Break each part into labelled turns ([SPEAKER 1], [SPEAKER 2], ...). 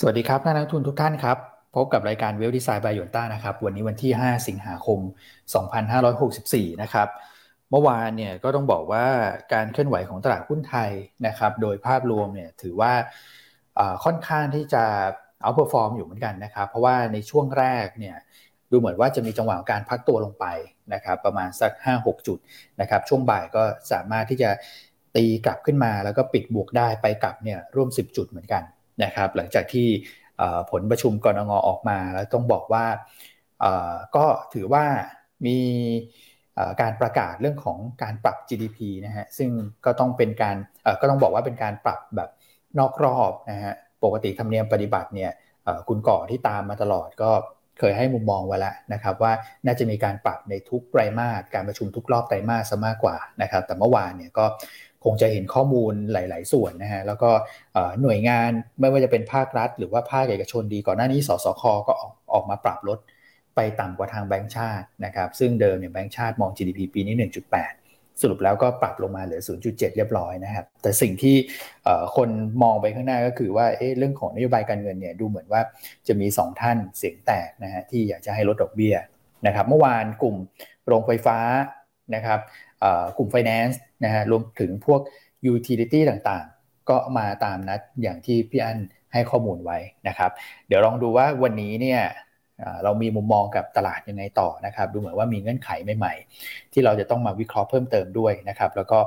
[SPEAKER 1] สวัสดีครับนักลงทุนทุกท่านครับ พบกับรายการ Wealth Design by โยต้านะครับ วันนี้วันที่ 5 สิงหาคม 2564 นะครับ เมื่อวานเนี่ยก็ต้องบอกว่าการเคลื่อนไหวของตลาดหุ้นไทยนะครับ โดยภาพรวมเนี่ยถือว่าค่อนข้างที่จะ outperform อยู่เหมือนกันนะครับ เพราะว่าในช่วงแรกเนี่ยดูเหมือนว่าจะมีจังหวะการพักตัวลงไปนะครับประมาณสัก 5-6 จุดนะครับช่วงบ่ายก็สามารถที่จะตีกลับขึ้นมาแล้วก็ปิดบวกได้ไปกลับเนี่ยร่วม 10 จุดเหมือนกัน นะครับหลังจากที่ผลประชุมกรงงออกมาแล้วต้องบอกว่าก็ถือว่ามีการประกาศเรื่องของการปรับ GDP นะฮะซึ่งก็ต้องเป็นการก็ต้องบอกว่าเป็นการปรับแบบนอกรอบนะฮะปกติธรรมเนียมปฏิบัติเนี่ยคุณก่อที่ตามมาตลอดก็เคยให้มุมมองไว้แล้วนะครับว่าน่าจะมีการปรับในทุกไตรมาสการประชุมทุกรอบไตรมาสซะมากกว่านะครับแต่เมื่อวานเนี่ยก็ คงจะเห็นข้อมูลหลาย ๆ ส่วนนะฮะแล้วก็หน่วยงานไม่ว่าจะเป็นภาครัฐ หรือว่าภาคเอกชนดีก่อนหน้านี้สสคก็ออกออกมาปรับลดไปต่ำกว่าทางแบงก์ชาตินะครับซึ่งเดิมเนี่ยแบงก์ชาติมอง GDP ปีนี้ 1.8 สรุปแล้วก็ปรับลงมาเหลือ 0.7 เรียบร้อยนะครับแต่สิ่งที่คนมองไปข้างหน้าก็คือว่าเเรื่องของนโยบายการเงินเนี่ยดูเหมือนว่าจะมี 2 ท่านเสียงแตกนะฮะที่อยากจะให้ลดดอกเบี้ยนะครับเมื่อวานกลุ่มโรงไฟฟ้านะครับกลุ่มไฟแนนซ์ นะฮะรวมถึงพวก utility ต่างๆ ก็มาตามนัดอย่างที่พี่อันให้ข้อมูลไว้นะครับ เดี๋ยวลองดูว่าวันนี้เนี่ยเรามีมุมมองกับตลาดยังไงต่อนะครับ ดูเหมือนว่ามีเงื่อนไขใหม่ๆ ที่เราจะต้องมาวิเคราะห์เพิ่มเติมด้วยนะครับ แล้วก็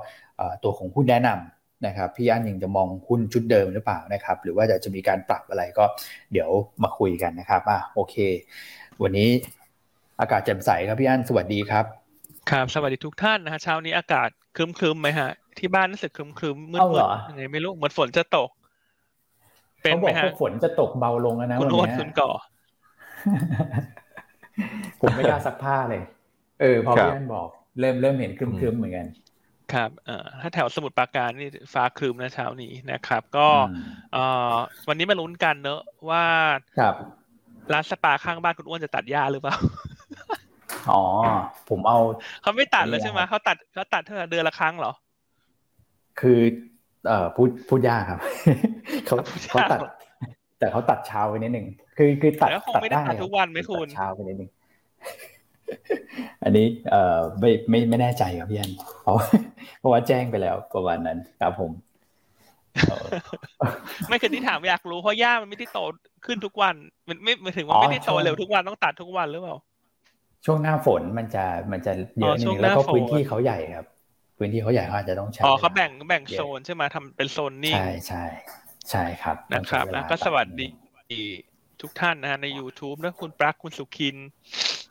[SPEAKER 1] ตัวของหุ้นแนะนำนะครับพี่อันยังจะมองหุ้นชุดเดิมหรือเปล่านะครับ หรือว่าจะจะมีการปรับอะไรก็เดี๋ยวมาคุยกันนะครับอะโอเค วันนี้อากาศแจ่มใสครับพี่อันสวัสดีครับ
[SPEAKER 2] ครับสวัสดีทุกท่านนะฮะเช้านี้อากาศ ครึมๆไหมฮะ ที่บ้านรู้สึกครึมๆมืดๆยังไงไม่รู้เหมือนฝนจะตก
[SPEAKER 1] เป็นไหมฮะฝนจะตกเบาลงแล้วนะ
[SPEAKER 2] วัน
[SPEAKER 1] นี้
[SPEAKER 2] คุณก่อ
[SPEAKER 1] ผมไม่กล้าซักผ้าเลย เออพอพี่อันบอกเริ่มเริ่มเห็นครึมๆเหมือนกัน
[SPEAKER 2] ครับเอ่อถ้าแถวสมุทรปราการนี่ฟ้าครึมนะเช้านี้นะครับ ก็เอ่อวันนี้มาลุ้นกันเนอะว่า
[SPEAKER 1] ครับ
[SPEAKER 2] ร้านสปาข้างบ้านคุณอ้วนจะตัดหญ้าหรือเปล่า
[SPEAKER 1] อ๋อ ผมเอา
[SPEAKER 2] เขาไม่ตัดแล้วใช่ไหมเขาตัดเขาตัดเท่าเดือนละครั้งเหรอ
[SPEAKER 1] คือ เอ่อพูดพูดยากครับเขาเขาตัด แต่เขาตัดเช้าไปนิดหนึ่งคือคือตัด
[SPEAKER 2] ตัดได้ทุกวันไหมคุณ
[SPEAKER 1] เช้าไปนิดหนึ่งอันนี้เอ่อไม่ไม่ไม่แน่ใจครับพี่อันเพราะเพราะว่าแจ้งไปแล้วประมาณนั้นครับผม
[SPEAKER 2] ไม่คือที่ถามอยากรู้เพราะหญ้ามันไม่ได้โตขึ้นทุกวัน มันไม่ไม่ถึงว่าไม่ได้โตเร็วทุกวันต้องตัดทุกวันหรือเปล่า
[SPEAKER 1] ช่วงหน้าฝนมันจะมันจะเยอะนิดนึงแล้วก็พื้นที่เขาใหญ่ครับ พื้นที่เขาใหญ่เขาอาจจะต้องใช้
[SPEAKER 2] อ๋อเขาแบ่งแบ่งโซนใช่ไหมทำเป็นโซนนิ่
[SPEAKER 1] งใช่ใช่ใช่ครับ
[SPEAKER 2] นะครับแล้วก็สวัสดีทุกท่านนะฮะใน YouTube นะคุณปลั๊กคุณสุขิน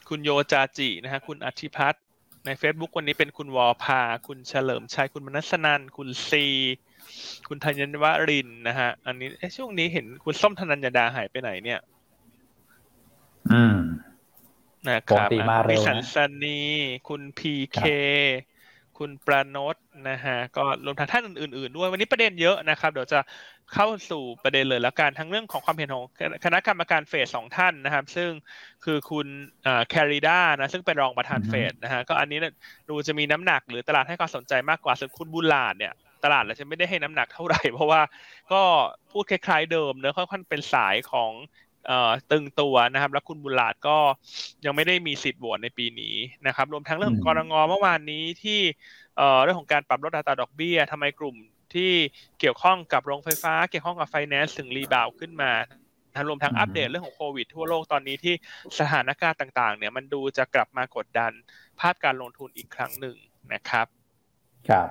[SPEAKER 2] คุณโยจาจินะฮะคุณอธิพัฒน์ใน Facebook วันนี้เป็นคุณวอพา คุณเฉลิมชัยคุณมนัสนันคุณซี คุณธัญวรินนะฮะ อันนี้ช่วงนี้เห็นคุณส้มธนัญญาดาหายไปไหนเนี่ย
[SPEAKER 1] อืม
[SPEAKER 2] นะครับมีสันสนีคุณพีเคคุณประนตนะฮะก็รวมทั้งท่านอื่น ๆ ด้วยวันนี้ประเด็นเยอะนะครับ เดี๋ยวจะเข้าสู่ประเด็นเลยแล้วกันทั้งเรื่องของความเห็นของคณะกรรมการเฟสสองท่านนะครับ ซึ่งคือคุณแคริด้านะซึ่งเป็นรองประธานเฟสนะฮะก็อันนี้ดูจะมีน้ำหนักหรือตลาดให้ความสนใจมากกว่าส่วนคุณบุลาดเนี่ยตลาดเราจะไม่ได้ให้น้ำหนักเท่าไหร่ เพราะว่าก็พูดคล้ายๆเดิมเนื้อค่อนข้างเป็นสายของ ตึงตัวนะครับ แล้วคุณบุลาดก็ยังไม่ได้มีสิทธิ์โหวตในปีนี้นะครับ รวมทั้งเรื่องของกรงเมื่อวานนี้ที่เรื่องของการปรับลดอัตราดอกเบี้ยทำไมกลุ่มที่เกี่ยวข้องกับโรงไฟฟ้า เกี่ยวข้องกับไฟแนนซ์ถึงรีบาวขึ้นมารวมทั้งอัปเดตเรื่องของโควิดทั่วโลกตอนนี้ที่สถานการณ์ต่าง ๆ เนี่ยมันดูจะกลับมากดดันภาพการลงทุนอีกครั้งหนึ่งนะครับ
[SPEAKER 1] ครับ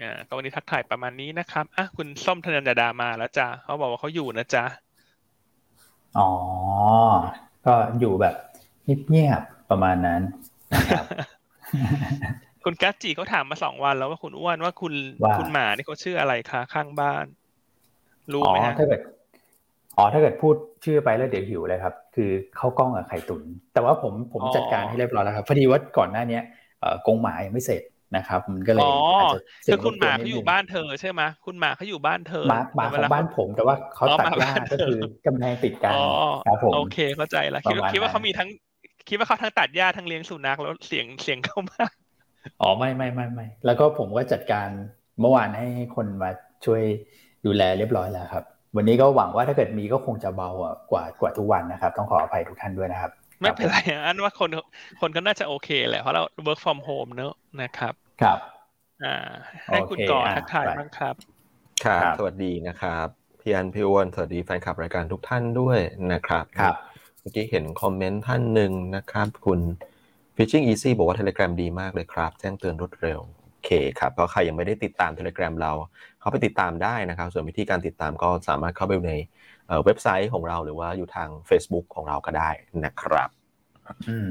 [SPEAKER 2] อ่าก็วันนี้ทักทายประมาณนี้นะครับอะคุณส้มธนันดามาแล้วจ้าเขาบอกว่าเขาอยู่นะจ๊ะ
[SPEAKER 1] อ๋อ ก็อยู่แบบเงียบๆประมาณนั้นนะครับ
[SPEAKER 2] คุณกัจจีเขาถามมาสองวันแล้วว่าคุณอ้วนว่าคุณคุณหมานี่เขาชื่ออะไรคะข้างบ้าน รู้ไหมฮะ
[SPEAKER 1] ถ้าเกิดอ๋อถ้าเกิดพูดชื่อไปแล้วเดี๋ยวหิวเลยครับ คือเข้ากล้องกับไข่ตุนแต่ว่าผมผมจัดการให้เรียบร้อยแล้วครับพอดีว่าก่อนหน้านี้กงหมายังไม่เสร็จ นะครับมันก็เลย
[SPEAKER 2] อาจจะคือคุณหมาเขาอยู่บ้านเธอใช่ไหมคุณหมาเขาอยู่บ้านเธอ
[SPEAKER 1] หมาหมาของบ้านผมแต่ว่าเขาตัดหญ้าก็คือกำแพงติดกันครับผม
[SPEAKER 2] โอเคเข้าใจแล้วคิดว่าคิดว่าเขามีทั้ง คิดว่าเขาทั้งตัดหญ้าทั้งเลี้ยงสุนัขแล้วเสียงเสียงเข้ามา
[SPEAKER 1] อ๋อไม่ไม่ไม่ไม่แล้วก็ผมก็จัดการเมื่อวานให้คนมาช่วยดูแลเรียบร้อยแล้วครับ วันนี้ก็หวังว่าถ้าเกิดมีก็คงจะเบากว่ากว่าทุกวันนะครับ ต้องขออภัยทุกท่านด้วยนะครับ
[SPEAKER 2] ไม่เป็นไรอันว่าคนคนก็น่าจะโอเคแหละเพราะเรา work from home เนอะนะครับ
[SPEAKER 1] ครับ
[SPEAKER 2] อ่า ให้คุณก่อทักทายบ้างครับ
[SPEAKER 3] ครับ สวัสดีนะครับพี่อันพี่อ้วนสวัสดีแฟนคลับรายการทุกท่านด้วยนะครับ
[SPEAKER 1] ครับ
[SPEAKER 3] เมื่อกี้เห็นคอมเมนต์ท่านหนึ่งนะครับ คุณ Fishing Easy บอกว่า Telegram ดีมากเลยครับ แจ้งเตือนรวดเร็วโอเคครับเพราะใครยังไม่ได้ติดตาม Telegram เรา เขาไปติดตามได้นะครับ ส่วนวิธีการติดตามก็สามารถเข้าไปใน เว็บไซต์ของเราหรือว่าอยู่ทาง Facebook ของเราก็ได้นะครับ
[SPEAKER 1] อืม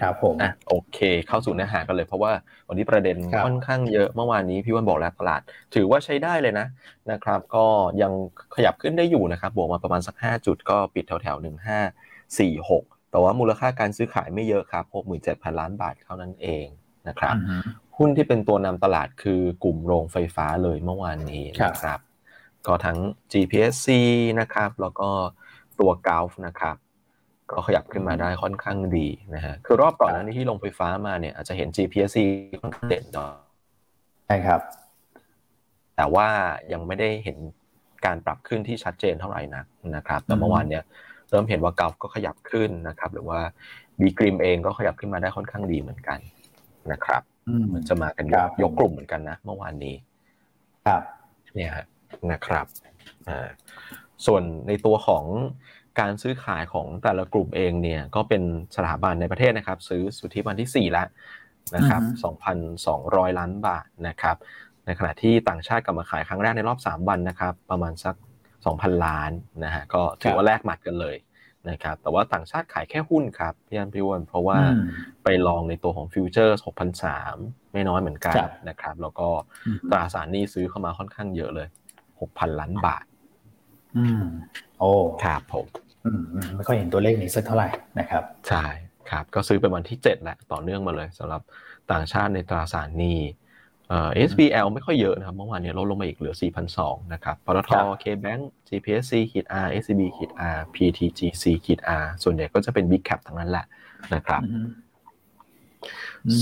[SPEAKER 1] ครับผม
[SPEAKER 3] อะโอเคเข้าสู่เนื้อหากันเลย เพราะว่าวันนี้ประเด็นค่อนข้างเยอะเมื่อวานนี้พี่วันบอกแล้วตลาด ถือว่าใช้ได้เลยนะนะครับ ก็ยังขยับขึ้นได้อยู่นะครับบวกมาประมาณสัก 5 จุดก็ปิดแถวแถวหนึ่งห้าสี่หกแต่ว่ามูลค่าการซื้อขายไม่เยอะครับหกหมื่นเจ็ดพันล้านบาทเท่านั้นเองนะครับหุ้นที่เป็นตัวนำตลาดคือกลุ่มโรงไฟฟ้าเลยเมื่อวานนี้นะครับ ก็ทั้ง GPSC นะครับ แล้วก็ตัวกาฟนะครับ ก็ขยับขึ้นมาได้ค่อนข้างดีนะฮะ คือรอบก่อนนั้นที่ลงไฟฟ้ามาเนี่ยอาจจะเห็น GPC ค่อนข้างเด่นต่อ
[SPEAKER 1] ใช่ครับ
[SPEAKER 3] แต่ว่ายังไม่ได้เห็นการปรับขึ้นที่ชัดเจนเท่าไหร่นักนะครับ แต่เมื่อวานเนี่ยเริ่มเห็นว่ากาฟก็ขยับขึ้นนะครับ หรือว่าบีกริมเองก็ขยับขึ้นมาได้ค่อนข้างดีเหมือนกันนะครับมันจะมากันยกยกกลุ่มเหมือนกันนะ เมื่อวานนี้
[SPEAKER 1] ครับ
[SPEAKER 3] เนี่ย นะครับอ่าส่วนในตัวของการซื้อขายของแต่ละกลุ่มเองเนี่ยก็เป็นสถาบันในประเทศนะครับ ซื้อสุทธิวันที่4แล้วนะครับ2,200 ล้านบาทนะครับ ในขณะที่ต่างชาติกลับมาขายครั้งแรกในรอบ 3 วันนะครับ ประมาณสัก 2,000 ล้านนะฮะก็ถือว่าแลกหมัดกันเลยนะครับแต่ว่าต่างชาติขายแค่หุ้นครับพี่อันพี่วนเพราะว่าไปลองในตัวของฟิวเจอร์6,003ไม่น้อยเหมือนกันนะครับ แล้วก็ตราสารนี้ซื้อเข้ามาค่อนข้างเยอะเลย 6,000ล้านบาท
[SPEAKER 1] อืม โอ้
[SPEAKER 3] ครับผม
[SPEAKER 1] ไม่ค่อยเห็นตัวเลขนี้สักเท่าไหร่นะครับ
[SPEAKER 3] ใช่ครับ ก็ซื้อเป็นวันที่7แหละต่อเนื่องมาเลยสำหรับต่างชาติในตราสารหนี้เอ่อ SBL ไม่ค่อยเยอะนะครับเมื่อวานนี้ลดลงมาอีกเหลือ 4,200 นะครับปตท KBank GPSC ขีด R SCB ขีด R PTGC ขีด R ส่วนใหญ่ก็จะเป็น Big Cap ทั้งนั้นแหละนะครับ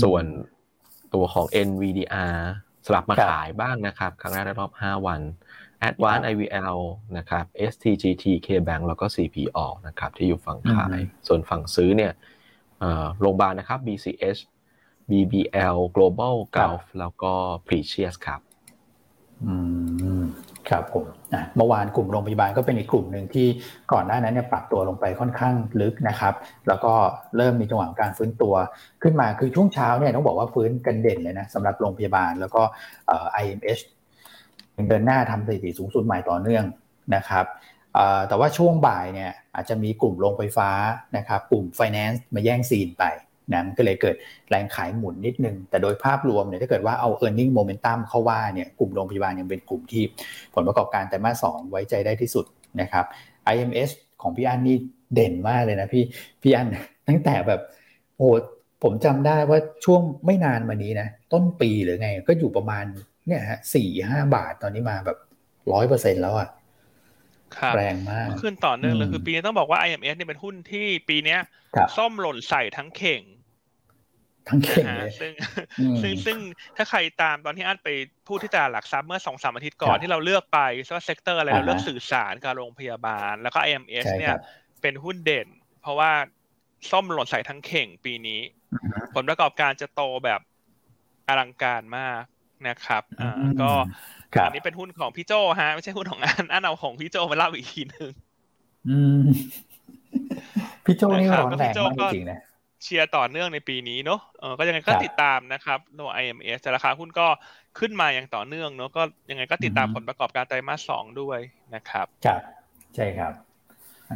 [SPEAKER 3] ส่วนตัวของ NVDR สลับมาขายบ้างนะครับ ครั้งแรกในรอบ 5 วัน Advance IVL นะครับ STGT KBank แล้วก็ CPO นะครับที่อยู่ฝั่งขาย ส่วนฝั่งซื้อเนี่ยโรงพยาบาลนะครับ BCH BBL Global Gulf แล้วก็ Precious ครับ
[SPEAKER 1] อืมครับผมเมื่อวานกลุ่มโรงพยาบาลก็เป็นอีกกลุ่มหนึ่งที่ก่อนหน้านั้นเนี่ยปรับตัวลงไปค่อนข้างลึกนะครับ แล้วก็เริ่มมีจังหวะการฟื้นตัวขึ้นมาคือช่วงเช้าเนี่ยต้องบอกว่าฟื้นกันเด่นเลยนะสำหรับโรงพยาบาลแล้วก็ IMH เดินหน้าทำสถิติสูงสุดใหม่ต่อเนื่องนะครับแต่ว่าช่วงบ่ายเนี่ยอาจจะมีกลุ่มโรงไฟฟ้านะครับกลุ่ม Finance มาแย่งซีนไปนะก็เลยเกิดแรงขายหมุนนิดนึง แต่โดยภาพรวมเนี่ยถ้าเกิดว่าเอา e a r n i n g momentum เข้าว่าเนี่ยกลุ่มโรงพยาบาลยังเป็นกลุ่มที่ผลประกอบการแต่มาสองไว้ใจได้ที่สุดนะครับ IMS ของพี่อันนี่เด่นมากเลยนะพี่พี่อันตั้งแต่แบบโอ้ผมจำได้ว่าช่วงไม่นานมานี้นะต้นปีหรือไงก็อยู่ประมาณ เนี่ยฮะสี่ห้าบาทตอนนี้มาแบบร้อยเปอร์เซ็นแล้วอะแรงมาก
[SPEAKER 2] ขึ้นต่อเนื่องเลยคือปีนี้ต้องบอกว่า IMS เนี่ยเป็นหุ้นที่ปีนี้ส้มหล่นใส่ทั้งเข่ง
[SPEAKER 1] ทั้งเข่งเลย
[SPEAKER 2] ซึ่งซึ่งซึ่งถ้าใครตามตอนที่อันไปพูดที่ตลาดหลักทรัพย์เมื่อสองสามอาทิตย์ก่อนที่เราเลือกไปว่า sector อะไรเราเลือกสื่อสารกับโรงพยาบาล แล้วก็ IMS เนี่ย เป็นหุ้นเด่น เพราะว่าส้มหล่นใส่ทั้งเข่งปีนี้ ผลประกอบการจะโตแบบอลังการมาก นะครับอ่าก็อันนี้เป็นหุ้นของพี่โจฮะ ไม่ใช่หุ้นของอันอันเอาของพี่โจมาเล่าอีกทีนึง
[SPEAKER 1] พี่โจนี่ร้อนแรงมากจริงนะ
[SPEAKER 2] เชียร์ต่อเนื่องในปีนี้เนาะเออก็ยังไงก็ติดตามนะครับตัว IMS ราคาหุ้นก็ขึ้นมาอย่างต่อเนื่องเนาะก็ยังไงก็ติดตามผลประกอบการไตรมาสสองด้วยนะครับ
[SPEAKER 1] ครับใช่ครับ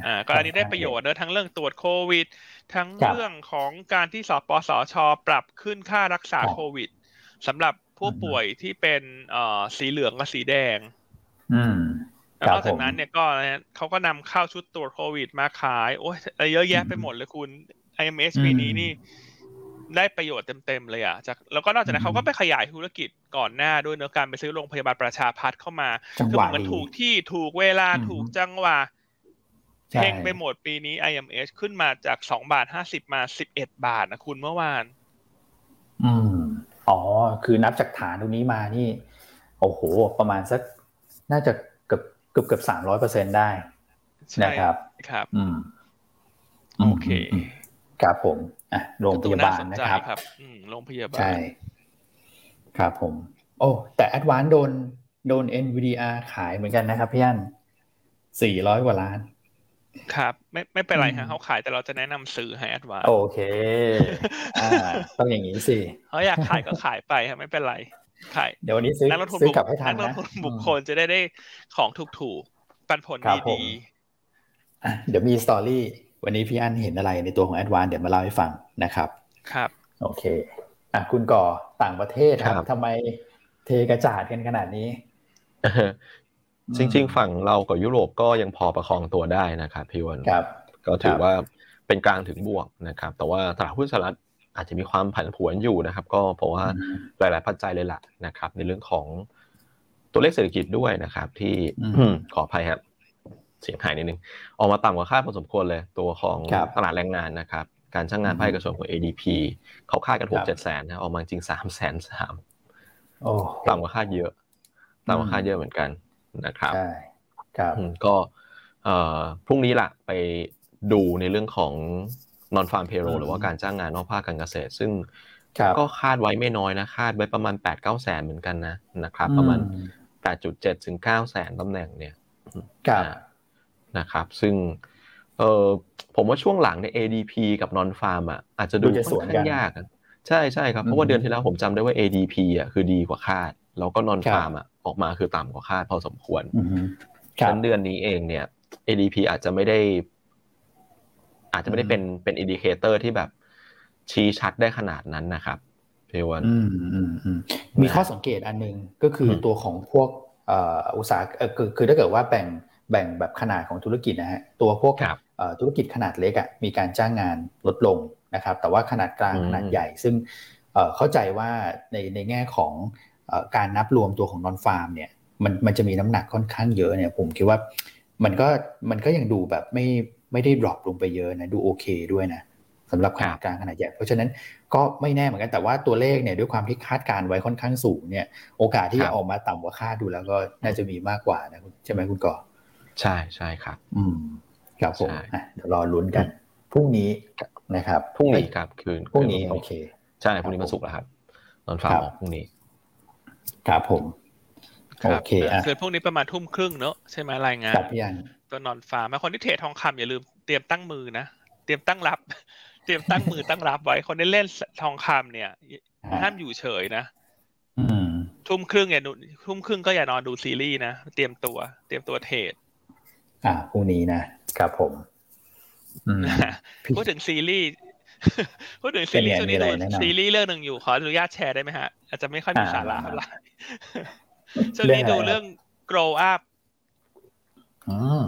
[SPEAKER 2] อ่าก็อันนี้ได้ประโยชน์เนอะทั้งเรื่องตรวจโควิด ทั้งเรื่องของการที่สปสชปรับขึ้นค่ารักษาโควิดสำหรับ ผู้ป่วยที่เป็นเอ่อสีเหลืองกับสีแดง
[SPEAKER 1] อืม
[SPEAKER 2] แล้วนอกจากนั้นเนี่ยก็เขาก็นำเข้าชุดตรวจโควิดมาขาย โอ้ยเยอะแยะไปหมดเลยคุณ IMS ปีนี้นี่ ได้ประโยชน์เต็มๆเลยอะจากแล้วก็นอกจากนั้นเขาก็ไปขยายธุรกิจก่อนหน้าด้วยเนื้อการไปซื้อโรงพยาบาลประชาพัฒน์เข้ามา
[SPEAKER 1] คือ
[SPEAKER 2] เหมือนถูกที่ถูกเวลาถูกจังหวะเพ่งไปหมดปีนี้ IMS ขึ้นมาจากสองบาทห้าสิบมาสิบเอ็ดบาทนะคุณเมื่อวาน
[SPEAKER 1] อืม อ๋อ คือนับจากฐานตรงนี้มานี่ โอ้โห ประมาณสัก น่าจะเกือบเกือบเกือบสามร้อยเปอร์เซ็นได้นะครับ
[SPEAKER 2] ครับ
[SPEAKER 1] อืม
[SPEAKER 2] โอเค
[SPEAKER 1] ครับผม อะ โรงพยาบาลนะครับ
[SPEAKER 2] อืม โรงพยาบาล
[SPEAKER 1] ใช่ ครับผม โอ้ แต่แอดวานโดน โดน NVDR ขายเหมือนกันนะครับพี่อันสี่ร้อยกว่าล้าน
[SPEAKER 2] ครับไม่ไม่เป็นไรฮะเขาขายแต่เราจะแนะนำซื้อให้แอดวาน
[SPEAKER 1] โอเคอ่าต้องอย่างนี้สิ
[SPEAKER 2] เขาอยากขายก็ขายไปครับไม่เป็นไรขาย
[SPEAKER 1] เดี๋ยววันนี้ซื้อนักลงทุนซื้อกลับให้ทัน
[SPEAKER 2] นะนักลงทุนบุคคลจะได้ได้ของถูกๆปันผลดี
[SPEAKER 1] ๆเดี๋ยวมีสตอรี่วันนี้พี่อันเห็นอะไรในตัวของแอดวานเดี๋ยวมาเล่าให้ฟังนะครับ
[SPEAKER 2] ครับ
[SPEAKER 1] โอเคอะคุณก่อต่างประเทศครับทำไมเทกระจาดกันขนาดนี้
[SPEAKER 3] จริง ๆ ฝั่งเรากับยุโรปก็ยังพอประคองตัวได้นะครับพี่วัน
[SPEAKER 1] ครับ
[SPEAKER 3] ก็ถือว่าเป็นกลางถึงบวกนะครับ แต่ว่าตลาดหุ้นสหรัฐอาจจะมีความผันผวนอยู่นะครับ ก็เพราะว่าหลาย ๆ ปัจจัยเลยล่ะนะครับ ในเรื่องของตัวเลขเศรษฐกิจด้วยนะครับ ที่ขออภัยครับเสียงหายนิดนึงออกมาต่ำกว่าคาดพอสมควรเลย ตัวของตลาดแรงงานนะครับ การจ้างงานภาคเอกชนของ ADP เขาคาดกันหกเจ็ดแสนนะออกมาจริงสามแสนสามต่ำกว่าคาดเยอะต่ำกว่าคาดเยอะเหมือนกัน นะครับ
[SPEAKER 1] ใช่ครับ
[SPEAKER 3] ก็พรุ่งนี้ละไปดูในเรื่องของ non farm payroll หรือว่าการจ้างงานนอกภาคการเกษตร ซึ่งก็คาดไว้ไม่น้อยนะ คาดไว้ประมาณแปดเก้าแสนเหมือนกันนะนะครับ ประมาณแปดจุดเจ็ดถึงเก้าแสนตำแหน่งเนี่ยนะครับ ซึ่งเออผมว่าช่วงหลังใน ADP กับ non farm อะอาจจะดูค่อนข้างยากใช่ใช่ครับ เพราะว่าเดือนที่แล้วผมจำได้ว่า ADP อะคือดีกว่าคาด แล้วก็ non farm อะออกมาคือต่ำกว่าคาดพอสมควรฉะนั้นเดือนนี้เองเนี่ย ADP อาจจะไม่ได้ อาจจะไม่ได้เป็นเป็น indicator ที่แบบชี้ชัดได้ขนาดนั้นนะครับเพวัน
[SPEAKER 1] มีข้อสังเกตอันนึงก็คือตัวของพวกอุตสาหคือคือถ้าเกิดว่าแบ่งแบ่งแบบขนาดของธุรกิจนะฮะตัวพวกธุรกิจขนาดเล็กอะมีการจ้างงานลดลงนะครับ แต่ว่าขนาดกลางขนาดใหญ่ ซึ่งเข้าใจว่าในในแง่ของ การนับรวมตัวของ non-farm เนี่ยมันมันจะมีน้ำหนักค่อนข้างเยอะเนี่ยผมคิดว่ามันก็มันก็ยังดูแบบไม่ไม่ได้ดรอปลงไปเยอะนะดูโอเคด้วยนะสำหรับขนาดกลางขนาดใหญ่เพราะฉะนั้นก็ไม่แน่เหมือนกันแต่ว่าตัวเลขเนี่ยด้วยความที่คาดการไว้ค่อนข้างสูงเนี่ย โอกาสที่จะออกมาต่ำกว่าคาดดูแล้วก็น่าจะมีมากกว่านะใช่ไหมคุณก่อ
[SPEAKER 3] ใช่ใช่ครับ
[SPEAKER 1] อืมครับผมเดี๋ยวรอลุ้นกันพรุ่งนี้นะครับ
[SPEAKER 3] พรุ่งนี้ครับคืน
[SPEAKER 1] พรุ่งนี้โอเค
[SPEAKER 3] ใช่พรุ่งนี้มาสุกแล้วครับนอนฟ้าออกพรุ่งนี้
[SPEAKER 1] ครับผมโอเคอะ
[SPEAKER 2] คือพวกนี้ประมาณทุ่มครึ่งเนอะใช่ไหมรายงาน
[SPEAKER 1] ครับยัน
[SPEAKER 2] ตัวนอนฟ้ามาคนที่เทรดทองคำอย่าลืมเตรียมตั้งมือนะเตรียมตั้งรับ เตรียมตั้งมือตั้งรับไว้คนที่เล่นทองคำเนี่ยห้ามอยู่เฉยนะทุ่มครึ่งอย่าทุ่มครึ่งก็อย่านอนดูซีรีส์นะเตรียมตัว เตรียมตัวเทรด
[SPEAKER 1] อ่าพรุ่งนี้นะครับผม
[SPEAKER 2] พูดถึงซีรีส์ พูดถึงซีรีส์ช่วงนี้ดูซีรีส์เรื่องหนึ่งอยู่ขออนุญาตแชร์ได้ไหมฮะ อาจจะไม่ค่อยมีสาระเท่าไหร่ช่วงนี้ดูเรื่อง grow up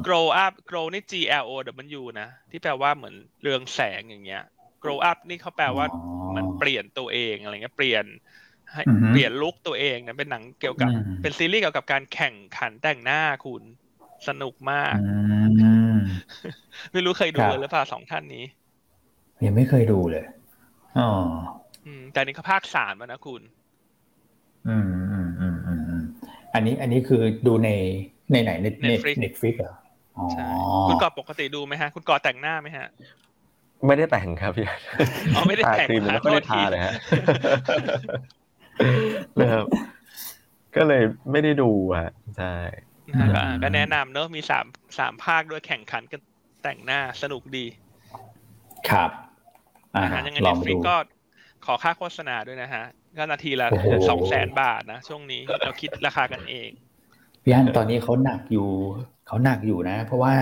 [SPEAKER 2] grow up grow นี่ G L O W นะ ที่แปลว่าเหมือนเรืองแสงอย่างเงี้ย grow up นี่เขาแปลว่ามันเปลี่ยนตัวเองอะไรเงี้ยเปลี่ยนให้เปลี่ยนลุคตัวเองนะเป็นหนังเกี่ยวกับ เป็นซีรีส์เกี่ยวกับการแข่งขันแต่งหน้าคุณสนุกมาก ไม่รู้เคยดูหรือเปล่าสองท่านนี้
[SPEAKER 1] ยังไม่เคยดูเลยอ๋อ
[SPEAKER 2] แต่นี้เขาภาคสามแล้วนะคุณ
[SPEAKER 1] อืมอืมอืมอืมอันนี้อันนี้คือดูในในไหนในเน็ต Netflix เหรออ๋อ
[SPEAKER 2] คุณกอปกติดูไหมฮะ คุณกอแต่งหน้าไหมฮะ
[SPEAKER 3] ไม่ได้แต่งครับพี่
[SPEAKER 2] อ๋อไม่ได้แต่ง
[SPEAKER 3] คไม่ได้ทาเลยฮะนะครับก็เลยไม่ได้ดูฮะใช่
[SPEAKER 2] ก็แนะนำเนอะมีสามสามภาคด้วยแข่งขันกันแต่งหน้าสนุกดี
[SPEAKER 1] ครับ
[SPEAKER 2] อ่ายังไงเน็ตฟลิกก็ขอค่าโฆษณาด้วยนะฮะก็นาทีละสองแสนบาทนะ ช่วงนี้เราคิดราคากันเอง
[SPEAKER 1] พี่อันตอนนี้เขาหนักอยู่เขาหนักอยู่นะ เพราะว่า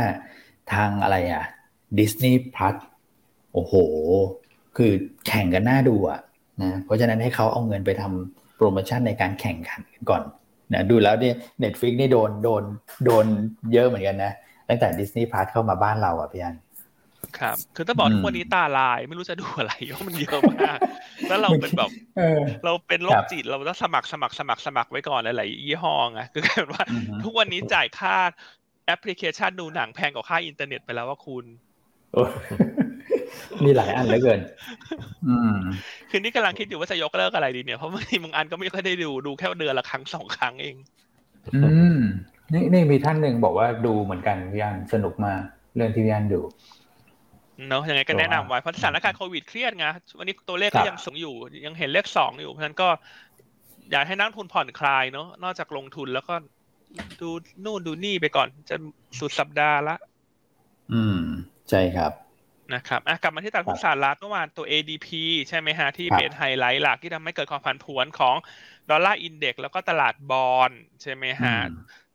[SPEAKER 1] ทางอะไรอะดิสนีย์พลัสโอ้โห คือแข่งกันน่าดูอะนะเพราะฉะนั้นให้เขาเอาเงินไปทำโปรโมชั่นในการแข่งขันก่อนนะดูแล้วเนี่ย Netflix นี่โดนโดนโดนเยอะเหมือนกันนะ ตั้งแต่ Disney Plus เข้ามาบ้านเราอะพี่อัน
[SPEAKER 2] ครับ คือถ้าบอกทุกวันนี้ตาลายไม่รู้จะดูอะไรเพราะมันเยอะมากแล้วเราเป็นแบบเราเป็นโรคจิตเราต้องสมัครสมัครสมัครสมัครไว้ก่อนหลายๆยี่ห้อไงคือกลายเป็นว่า ทุกวันนี้จ่ายค่าแอปพลิเคชันดูหนังแพงกว่าค่าอินเทอร์เน็ตไปแล้วว่าคุณ
[SPEAKER 1] มีหลายอันเหลือเกิน อืม
[SPEAKER 2] คือนี่กำลังคิดอยู่ว่าจะยกเลิกอะไรดีเนี่ย เพราะบางทีบางอันก็ไม่ค่อยได้ดู ดูแค่เดือนละครั้งสองครั้งเอง
[SPEAKER 1] อืม นี่นี่มีท่านหนึ่งบอกว่าดูเหมือนกันพี่ยันสนุกมากเรื่องที่พี่ยันดู
[SPEAKER 2] เนาะยังไงก็แนะนำไว้เพราะสถานการณ์โควิดเครียดไงวันนี้ตัวเลขก็ยังสูงอยู่ ยังเห็นเลขสองอยู่เพราะฉะนั้นก็ อยากให้นักทุนผ่อนคลายเนาะนอกจากลงทุนแล้วก็ดูนู่นดูนี่ไปก่อน จะสุดสัปดาห์ละ
[SPEAKER 1] อืม ใช่ครับ
[SPEAKER 2] นะครับอะกลับมาที่ตลาดหุ้นสหรัฐเมื่อวานตัว ADP ใช่ไหมฮะ ที่เป็นไฮไลท์หลักที่ทำให้เกิดความผันผวนของดอลลาร์อินเด็กซ์แล้วก็ตลาดบอลใช่ไหมฮะ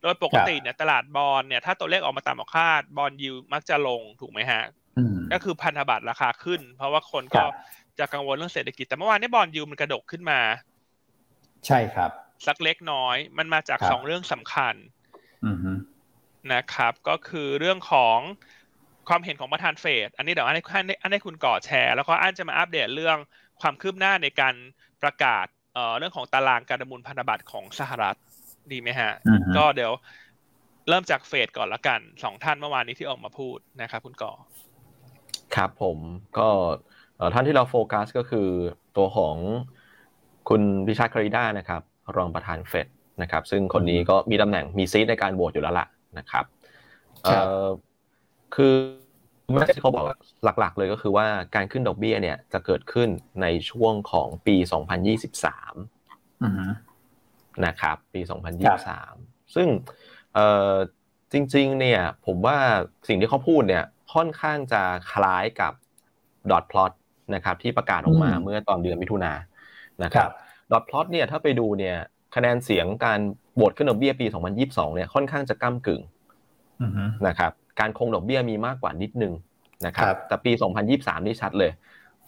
[SPEAKER 2] โดยปกติเนี่ยตลาดบอลเนี่ยถ้าตัวเลขออกมาตามคาดบอลยิวมักจะลงถูกไหมฮะ ก็คือพันธบัตรราคาขึ้น เพราะว่าคนก็จะกังวลเรื่องเศรษฐกิจ แต่เมื่อวานนี้บอลยิวมันกระดกขึ้นมา
[SPEAKER 1] ใช่ครับ
[SPEAKER 2] สักเล็กน้อย มันมาจากสองเรื่องสำคัญนะครับ ก็คือเรื่องของความเห็นของประธานเฟด อันนี้เดี๋ยวอันให้อันให้คุณก่อแชร์ แล้วก็อันจะมาอัปเดตเรื่องความคืบหน้าในการประกาศเอ่อเรื่องของตารางการประมูลพันธบัตรของสหรัฐดีไหมฮะ ก็เดี๋ยวเริ่มจากเฟดก่อนละกันสองท่านเมื่อวานนี้ที่ออกมาพูดนะครับคุณก่อ
[SPEAKER 3] ครับผมก็ท่านที่เราโฟกัสก็คือตัวของคุณพิชาคาริด้านะครับ รองประธานเฟดนะครับ ซึ่งคนนี้ก็มีตำแหน่งมีซีทในการโหวตอยู่แล้วล่ะนะครับคือไม่ใช่เขาบอกหลักๆ เลยก็คือว่าการขึ้นดอกเบี้ยเนี่ยจะเกิดขึ้นในช่วงของปี 2023นะครับปี 2023 ซึ่งจริงๆเนี่ยผมว่าสิ่งที่เขาพูดเนี่ย ค่อนข้างจะคล้ายกับดอทพลอตนะครับที่ประกาศออกมาเมื่อตอนเดือนมิถุนายนนะครับดอทพลอตเนี่ยถ้าไปดูเนี่ยคะแนนเสียงการโหวตขึ้นดอกเบี้ยปี 2022 เนี่ยค่อนข้างจะก้ากึ่งนะครับการคงดอกเบี้ยมีมากกว่านิดนึงนะครับแต่ปี 2023 นี่ชัดเลย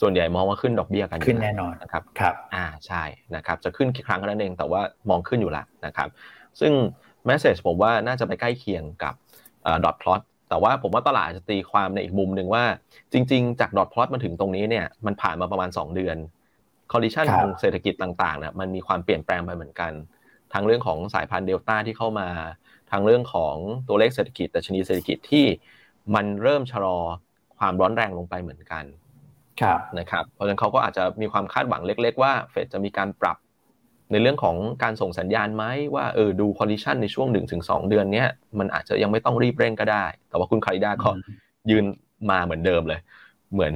[SPEAKER 3] ส่วนใหญ่มองว่าขึ้นดอกเบี้ยกัน
[SPEAKER 1] ขึ้นแน่นอน
[SPEAKER 3] นะครับ
[SPEAKER 1] ครับ
[SPEAKER 3] อ่าใช่นะครับจะขึ้นกี่ครั้งก็นั้นเองแต่ว่ามองขึ้นอยู่แล้วนะครับซึ่งmessage ผมว่าน่าจะไปใกล้เคียงกับ dot plot แต่ว่าผมว่าตลาดจะตีความในอีกมุมหนึ่งว่า จริง ๆ จาก dot plot มาถึงตรงนี้เนี่ยมันผ่านมาประมาณ 2 เดือนคอลลิชันของเศรษฐกิจต่างๆนะมันมีความเปลี่ยนแปลงไปเหมือนกัน ทั้งเรื่องของสายพันธุ์เดลต้าที่เข้ามาทั้งเรื่องของตัวเลขเศรษฐกิจดัชนีเศรษฐกิจที่มันเริ่มชะลอความร้อนแรงลงไปเหมือนกัน
[SPEAKER 1] ครับ
[SPEAKER 3] นะครับเพราะฉะนั้นเขาก็อาจจะมีความคาดหวังเล็ก ๆ ว่าเฟดจะมีการปรับ ในเรื่องของการส่งสัญญาณไหมว่าเออดูคอลลิชันในช่วงหนึ่งถึงสองเดือนเนี้ยมันอาจจะยังไม่ต้องรีบเร่งก็ได้ แต่ว่าคุณ Clarida ก็ยืนมาเหมือนเดิมเลย เหมือน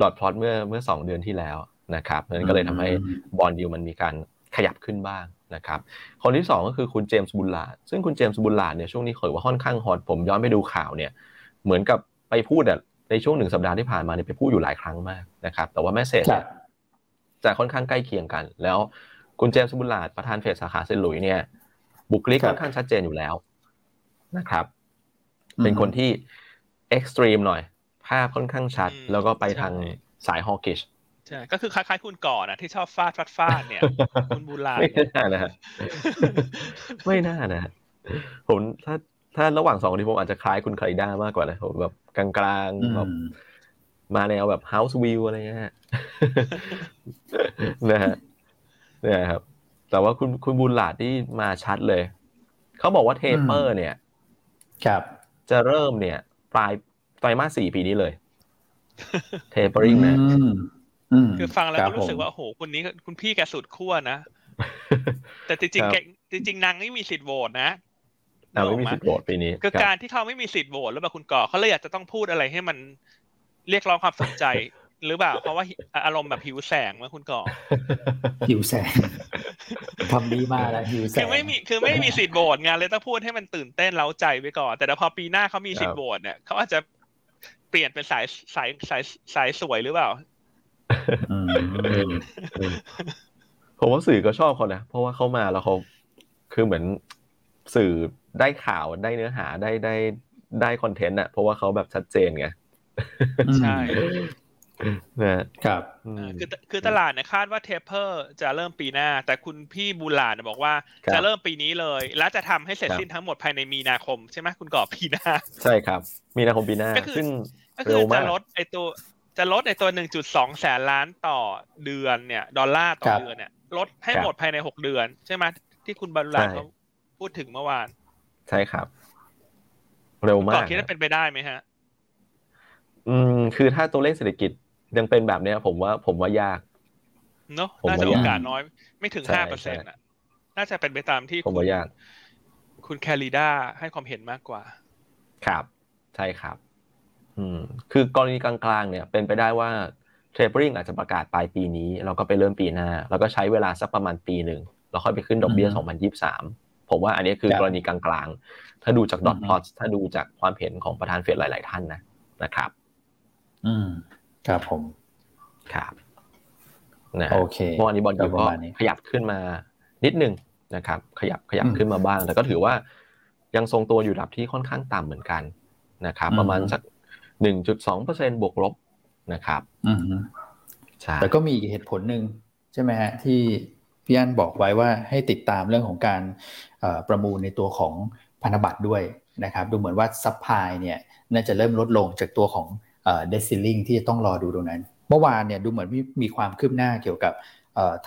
[SPEAKER 3] dot plot เมื่อเมื่อสองเดือนที่แล้วนะครับนั้นก็เลยทำให้ bond yield มันมีการขยับขึ้นบ้างนะครับคนที่ 2 ก็คือคุณเจมส์บุลลาร์ดซึ่งคุณเจมส์บุลลาร์ดเนี่ยช่วงนี้เรียกว่าค่อนข้าง hot ผมย้อนไปดูข่าวเนี่ยเหมือนกับไปพูดอะในช่วงหนึ่งสัปดาห์ที่ผ่านมาเนี่ยไปพูดอยู่หลายครั้งมากนะครับแต่ว่า messageจะค่อนข้างใกล้เคียงกันแล้ว คุณเจมส์บุลลาร์ดประธานเฟดสาขาเซนต์หลุยส์เนี่ยบุคลิกค่อนข้างชัดเจนอยู่แล้วนะครับ เป็นคนที่ extreme หน่อย ภาพค่อนข้างชัด แล้วก็ไปทางสาย hawkish
[SPEAKER 2] ใช่ก็คือคล้ายๆคุณก่อนะที่ชอบฟาดฟาดฟาดเนี่ย คุณบุลลาร์ด
[SPEAKER 3] ไม่น่านะไม่น่านะผมถ้าถ้าระหว่างสองที่ผมอาจจะคล้ายคุณ Clarida มากกว่านะผมแบบกลางๆแบบมาแนวแบบ House View อะไรเงี้ยนะฮะ เนี่ยครับ แต่ว่าคุณคุณบุญหลาดที่มาชัดเลย เขาบอกว่าเทเปอร์ เนี่ย
[SPEAKER 1] ครับ
[SPEAKER 3] จะเริ่มเนี่ย ปลายไตรมาสสี่ปีนี้เลย เทเปอร์ริงนะ
[SPEAKER 2] คือฟังแล้วก็รู้สึกว่าโอ้โหคนนี้คุณพี่แกสุดขั้วนะ แต่จริงๆแกจริง ๆนางไม่มีสิทธิ์โหวตนะ
[SPEAKER 3] นางไม่มีสิทธิ์โหวตปีนี้
[SPEAKER 2] คือการที่เขาไม่มีสิทธิ์โหวตแล้วแบบคุณก่อเขาเลยอยากจะต้องพูดอะไรให้มันเรียกร้องความสนใจ หรือเปล่า เพราะว่าอารมณ์แบบหิวแสงเมื่อคุณก่อ
[SPEAKER 1] หิวแสงทำดีมากแล้วหิวแสง
[SPEAKER 2] คือไม่มีคือไม่มีสิทธิ์โหวตงานเลยต้องพูดให้มันตื่นเต้นเล้าใจไว้ก่อน แต่พอปีหน้าเขามีสิทธิ์โหวตเนี่ยเขาอาจจะเปลี่ยนเป็นสายสายสายสายสวยหรือเปล่า
[SPEAKER 3] ผมว่าสื่อก็ชอบเขานะ เพราะว่าเขามาแล้วเขาคือเหมือนสื่อได้ข่าวได้เนื้อหาได้ได้ได้ content อะเพราะว่าเขาแบบชัดเจนไง
[SPEAKER 2] ใช่
[SPEAKER 3] นะครับ
[SPEAKER 2] คือคือตลาดเนี่ยคาดว่า taper จะเริ่มปีหน้า แต่คุณพี่บุลลาร์ดบอกว่าจะเริ่มปีนี้เลย แล้วจะทำให้เสร็จสิ้นทั้งหมดภายในมีนาคม ใช่ไหมคุณก่อปีหน้า
[SPEAKER 3] ใช่ครับ มีนาคมปีหน้า ซึ่ง
[SPEAKER 2] ก็คือจะลดไอตัวจะลดไอตัวหนึ่งจุดสองแสนล้านต่อเดือนเนี่ย ดอลลาร์ต่อเดือนเนี่ย ลดให้หมดภายในหกเดือน ใช่ไหมที่คุณบรรลัเขาพูดถึงเมื่อวาน
[SPEAKER 3] ใช่ครับ เร็วมาก
[SPEAKER 2] คิดว่าเป็นไปได้ไหมฮะ
[SPEAKER 3] อืม คือถ้าตัวเลขเศรษฐกิจ ยังเป็นแบบเนี้ย ผมว่าผมว่ายาก
[SPEAKER 2] เนาะน่าจะโอกาสน้อย ไม่ถึงห้าเปอร์เซ็นต์อะ น่าจะเป็นไปตามที่
[SPEAKER 3] ผมว่ายาก
[SPEAKER 2] คุณแคริด้าให้ความเห็นมากกว่า
[SPEAKER 3] ครับ ใช่ครับ อืม คือกรณีกลางๆ เนี่ย เป็นไปได้ว่าเทรปริงอาจจะประกาศปลายปีนี้ แล้วก็ไปเริ่มปีหน้า แล้วก็ใช้เวลาสักประมาณปีหนึ่งแล้วค่อยไปขึ้นดอกเบี้ย 2023 ผมว่าอันนี้คือกรณีกลางๆ ถ้าดูจากดอทพลอตถ้าดูจากความเห็นของประธานเฟดหลาย ๆ ท่านนะนะครับ
[SPEAKER 1] อืม ครับผม
[SPEAKER 3] ครับนะ
[SPEAKER 1] โอเค
[SPEAKER 3] เมื่อวานนี้บอลยูก็ขยับขึ้นมานิดนึงนะครับ ขยับขยับขึ้นมาบ้าง แต่ก็ถือว่ายังทรงตัวอยู่ระดับที่ค่อนข้างต่ำเหมือนกันนะครับ ประมาณสักหนึ่งจุดสองเปอร์เซ็นต์บวกลบนะครับ
[SPEAKER 1] อืมใช่แต่ก็มีเหตุผลหนึ่งใช่ไหมฮะที่พี่อันบอกไว้ว่าให้ติดตามเรื่องของการประมูลในตัวของพันธบัตรด้วยนะครับ ดูเหมือนว่า supply เนี่ยน่าจะเริ่มลดลงจากตัวของ debt ceiling ที่จะต้องรอดูตรงนั้น เมื่อวานเนี่ยดูเหมือนมีมีความคืบหน้าเกี่ยวกับ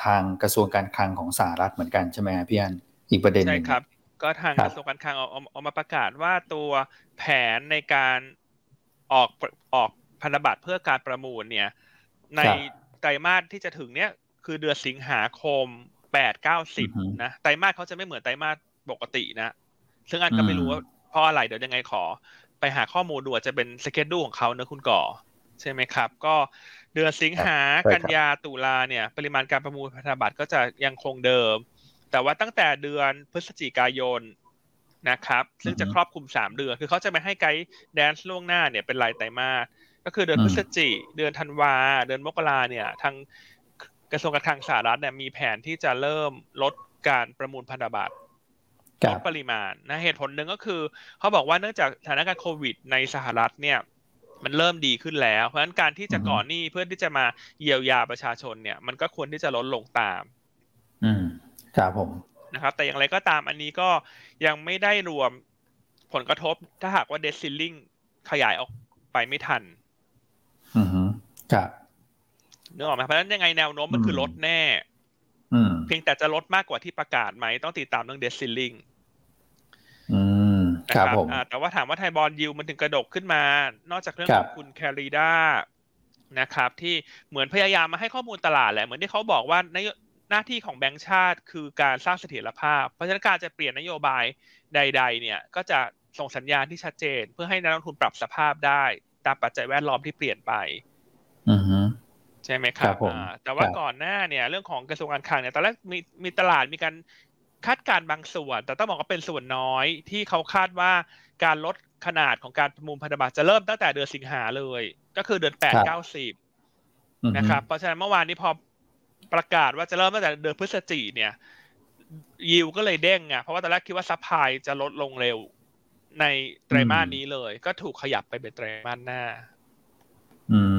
[SPEAKER 1] ทางกระทรวงการคลังของสหรัฐเหมือนกันใช่ไหมพี่อันอีกประเด็นใช่
[SPEAKER 2] ครับ ก็ทางกระทรวงการคลังเอาเอามาประกาศว่าตัวแผนในการออกออกพันธบัตรเพื่อการประมูลเนี่ย ในไตรมาสที่จะถึงเนี้ยคือเดือนสิงหาคมแปดเก้าสิบนะไตรมาสเขาจะไม่เหมือนไตรมาสปกตินะ ซึ่งอันก็ไม่รู้ว่าเพราะอะไรเดี๋ยวยังไงขอ ไปหาข้อมูลดูอาจจะเป็นสเกจดูของเขาเนะคุณก่อ ใช่ไหมครับ ก็เดือนสิงหากันยาตุลาเนี่ย ปริมาณการประมูลพันธบัตรก็จะยังคงเดิม แต่ว่าตั้งแต่เดือนพฤศจิกายนนะครับ ซึ่งจะครอบคลุมสามเดือน คือเขาจะไม่ให้ไกด์แดนซ์ล่วงหน้าเนี่ยเป็นรายไตรมาสก็คือเดือนพฤศจิเดือนธันวา เดือนมกราเนี่ย ทางกระทรวงการคลังสหรัฐเนี่ยมีแผนที่จะเริ่มลดการประมูลพันธบัตร ลดปริมาณนะเหตุผลหนึ่งก็คือ เขาบอกว่าเนื่องจากสถานการณ์โควิด ในสหรัฐเนี่ยมันเริ่มดีขึ้นแล้ว เพราะฉะนั้นการที่จะก่อนหนี้เพื่อที่จะมาเยียวยาประชาชนเนี่ย มันก็ควรที่จะลดลงตาม
[SPEAKER 1] อืมครับผม
[SPEAKER 2] นะครับ แต่อย่างไรก็ตามอันนี้ก็ยังไม่ได้รวมผลกระทบถ้าหากว่าเดซิลลิงขยายออกไปไม่ทัน
[SPEAKER 1] อือฮึครับ
[SPEAKER 2] นึกออกไหมเพราะฉะนั้นยังไงแนวโน้มมันคือลดแน่เพียงแต่จะลดมากกว่าที่ประกาศไหมต้องติดตามเรื่องเดซิลลิง
[SPEAKER 1] ครับผม
[SPEAKER 2] แต่ว่าถามว่าไทยบอลยูมันถึงกระดกขึ้นมา นอกจากเรื่องของคุณแคริด้านะครับที่เหมือนพยายามมาให้ข้อมูลตลาดแหละเหมือนที่เขาบอกว่าในหน้าที่ของแบงก์ชาติคือการสร้างเสถียรภาพ เพราะฉะนั้นการจะเปลี่ยนนโยบายใด ๆ เนี่ยก็จะส่งสัญญาณที่ชัดเจน เพื่อให้นักลงทุนปรับสภาพได้ ตามปัจจัยแวดล้อมที่เปลี่ยนไป
[SPEAKER 1] อือฮึ
[SPEAKER 2] ใช่ไหมครับแต่ว่าก่อนหน้าเนี่ยเรื่องของกระทรวงการคลังเนี่ยตอนแรกมีมีตลาดมีการ คาดการณ์บางส่วน แต่ต้องบอกว่าเป็นส่วนน้อยที่เขาคาดว่าการลดขนาดของการประมูลพันธบัตรจะเริ่มตั้งแต่เดือนสิงหาเลย ก็คือเดือนแปดเก้าสิบนะครับเพราะฉะนั้นเมื่อวานนี้พอประกาศว่าจะเริ่มตั้งแต่เดือนพฤศจิเนี่ย ยิวก็เลยเด้งไงเพราะว่าตอนแรกคิดว่า supply จะลดลงเร็วในไตรมาสนี้เลย ก็ถูกขยับไปเป็นไตรมาสหน้า
[SPEAKER 1] อืม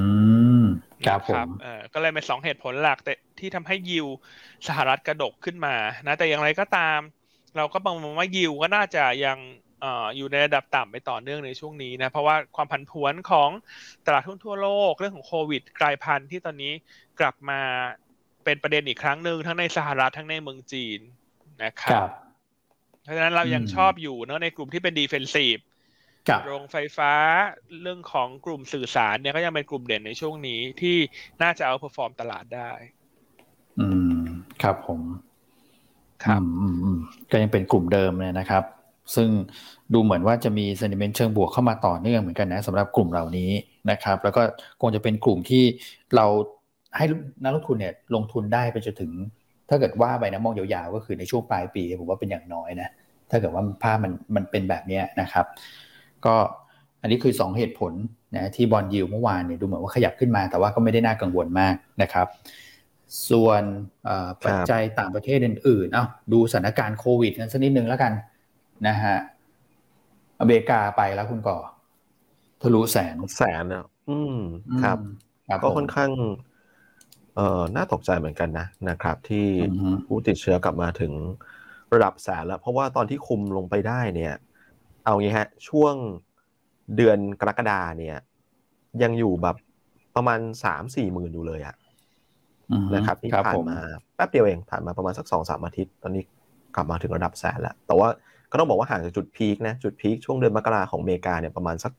[SPEAKER 1] ครับผม
[SPEAKER 2] เออก็เลยเป็นสองเหตุผลหลักแต่ที่ทำให้ยิวสหรัฐกระดกขึ้นมานะแต่อย่างไรก็ตาม เราก็มองว่ายิวก็น่าจะยังอยู่ในระดับต่ำไปต่อเนื่องในช่วงนี้นะเพราะว่าความผันผวนของตลาดทุนทั่วโลกเรื่องของโควิดกลายพันธุ์ที่ตอนนี้กลับมาเป็นประเด็นอีกครั้งหนึ่งทั้งในสหรัฐทั้งในเมืองจีนนะครับ เพราะฉะนั้นเรายังชอบอยู่เนอะในกลุ่มที่เป็นดีเฟนซีฟ โรงไฟฟ้าเรื่องของกลุ่มสื่อสารเนี่ยก็ยังเป็นกลุ่มเด่นในช่วงนี้ที่น่าจะ outperform ตลาดได้
[SPEAKER 1] อืม ครับผม
[SPEAKER 2] ครับ
[SPEAKER 1] ก็ยังเป็นกลุ่มเดิมเลยนะครับ ซึ่งดูเหมือนว่าจะมี sentiment เชิงบวกเข้ามาต่อเนื่องเหมือนกันนะสำหรับกลุ่มเหล่านี้นะครับ แล้วก็คงจะเป็นกลุ่มที่เราให้นักลงทุนเนี่ยลงทุนได้ไปจนถึง ถ้าเกิดว่าไปนะมองยาวๆ ก็คือในช่วงปลายปีผมว่าเป็นอย่างน้อยนะถ้าเกิดว่าภาพมันมันเป็นแบบนี้นะครับ ก็อันนี้คือ 2 เหตุผลนะที่บอลยิวเมื่อวานเนี่ยดูเหมือนว่าขยับขึ้นมา แต่ว่าก็ไม่ได้น่ากังวลมากนะครับ ส่วนปัจจัยต่างประเทศอื่นๆ เอาดูสถานการณ์โควิดกันสักนิดนึงแล้วกันนะฮะอเมริกาไปแล้วคุณก่อทะลุแสน
[SPEAKER 3] แสนอะอืมครับก็ค่อนข้างเอ่อน่าตกใจเหมือนกันนะนะครับ ที่ผู้ติดเชื้อกลับมาถึงระดับแสนแล้ว เพราะว่าตอนที่คุมลงไปได้เนี่ย เอางี้ฮะ ช่วงเดือนกรกฎาเนี่ย ยังอยู่แบบประมาณสามสี่หมื่นอยู่เลยอะนะครับที่ผ่านมาแป๊บเดียวเองผ่านมาประมาณสักสองสามอาทิตย์ ตอนนี้กลับมาถึงระดับแสนแล้ว แต่ว่าก็ต้องบอกว่าห่างจากจุดพีคนะจุดพีคช่วงเดือนมกราของอเมริกาเนี่ยประมาณสัก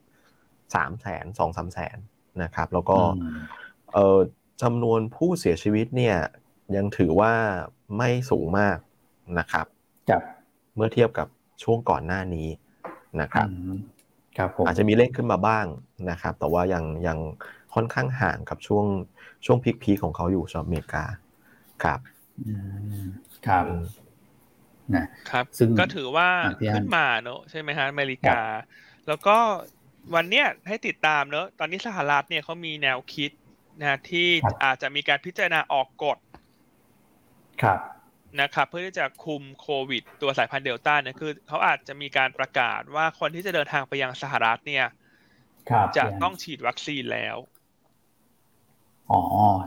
[SPEAKER 3] สามแสนสองสามแสนนะครับ แล้วก็เอ่อจำนวนผู้เสียชีวิตเนี่ยยังถือว่าไม่สูงมากนะครับ เมื่อเทียบกับช่วงก่อนหน้านี้ นะครับ
[SPEAKER 1] ครับผม
[SPEAKER 3] อาจจะมีเล่นขึ้นมาบ้างนะครับ แต่ว่ายังยังค่อนข้างห่างกับช่วงช่วงพีคพีของเขาอยู่สำหรับอเมริกาครับ
[SPEAKER 1] ครับ
[SPEAKER 2] นะครับซึ่งก็ถือว่าขึ้นมาเนอะใช่ไหมฮะอเมริกา แล้วก็วันเนี้ยให้ติดตามเนอะตอนนี้สหรัฐเนี่ยเขามีแนวคิดนะที่อาจจะมีการพิจารณาออกกฎ
[SPEAKER 1] ครับ
[SPEAKER 2] นะครับเพื่อที่จะคุมโควิด ตัวสายพันธุ์เดลต้าเนี่ยคือเขาอาจจะมีการประกาศว่าคนที่จะเดินทางไปยังสหรัฐเนี่ยจะต้องฉีดวัคซีนแล้ว
[SPEAKER 1] อ๋อ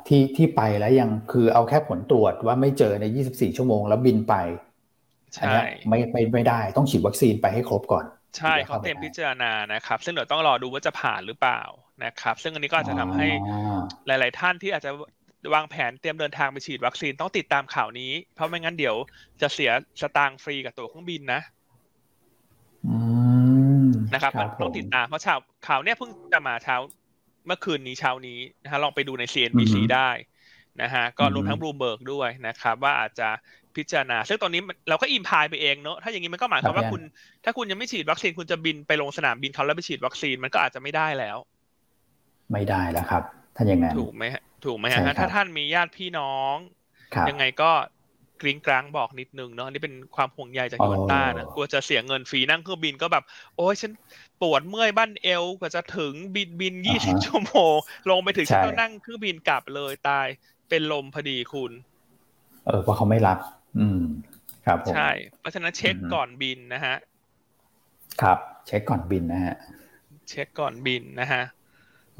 [SPEAKER 1] ที่ที่ไปแล้วยังคือเอาแค่ผลตรวจว่าไม่เจอใน 24 ชั่วโมงแล้วบินไป
[SPEAKER 2] ใช่
[SPEAKER 1] ไม่ไม่ไม่ได้ต้องฉีดวัคซีนไปให้ครบก่อน
[SPEAKER 2] ใช่เขาเตรียมพิจารณานะครับ ซึ่งเดี๋ยวต้องรอดูว่าจะผ่านหรือเปล่านะครับ ซึ่งอันนี้ก็จะทำให้หลาย ๆ ท่านที่อาจจะ วางแผนเตรียมเดินทางไปฉีดวัคซีนต้องติดตามข่าวนี้ เพราะไม่งั้นเดี๋ยวจะเสียสตางค์ฟรีกับตั๋วเครื่องบินนะนะครับต้องติดตามเพราะชาวข่าวเนี้ยเพิ่งจะมาเช้าเมื่อคืนนี้เช้านี้นะฮะลองไปดูใน CNBC ได้นะฮะก็รวมทั้งบลูเบิร์กด้วยนะครับ ว่าอาจจะพิจารณา ซึ่งตอนนี้เราก็ imply ไปเองเนอะถ้าอย่างนี้มันก็หมายความว่าคุณ ถ้าคุณยังไม่ฉีดวัคซีนคุณจะบินไปลงสนามบินเขาแล้วไปฉีดวัคซีนมันก็อาจจะไม่ได้แล้ว
[SPEAKER 1] ไม่ได้แล้วครับ ถ้าอย่างนั้น
[SPEAKER 2] ถูกไหม ถูกไหมฮะ ถ้าท่านมีญาติพี่น้อง ยังไงก็กริ๊งกร๊างบอกนิดนึงเนาะนี่เป็นความห่วงใยจาก Yuanta นะกลัวจะเสียเงินฟรีนั่งเครื่องบินก็แบบ โอ้ยฉันปวดเมื่อยบั้นเอวกว่าจะถึงบินบินยี่สิบชั่วโมง ลงไปถึงฉันต้องนั่งเครื่องบินกลับเลยตายเป็นลมพอดีคุณ
[SPEAKER 1] เออเพราะเขาไม่รับ อืม ครับ
[SPEAKER 2] ใช่ เพราะฉะนั้นเช็คก่อนบินนะฮะ
[SPEAKER 1] ครับ เช็คก่อนบินนะฮะ
[SPEAKER 2] เช็คก่อนบินนะฮะ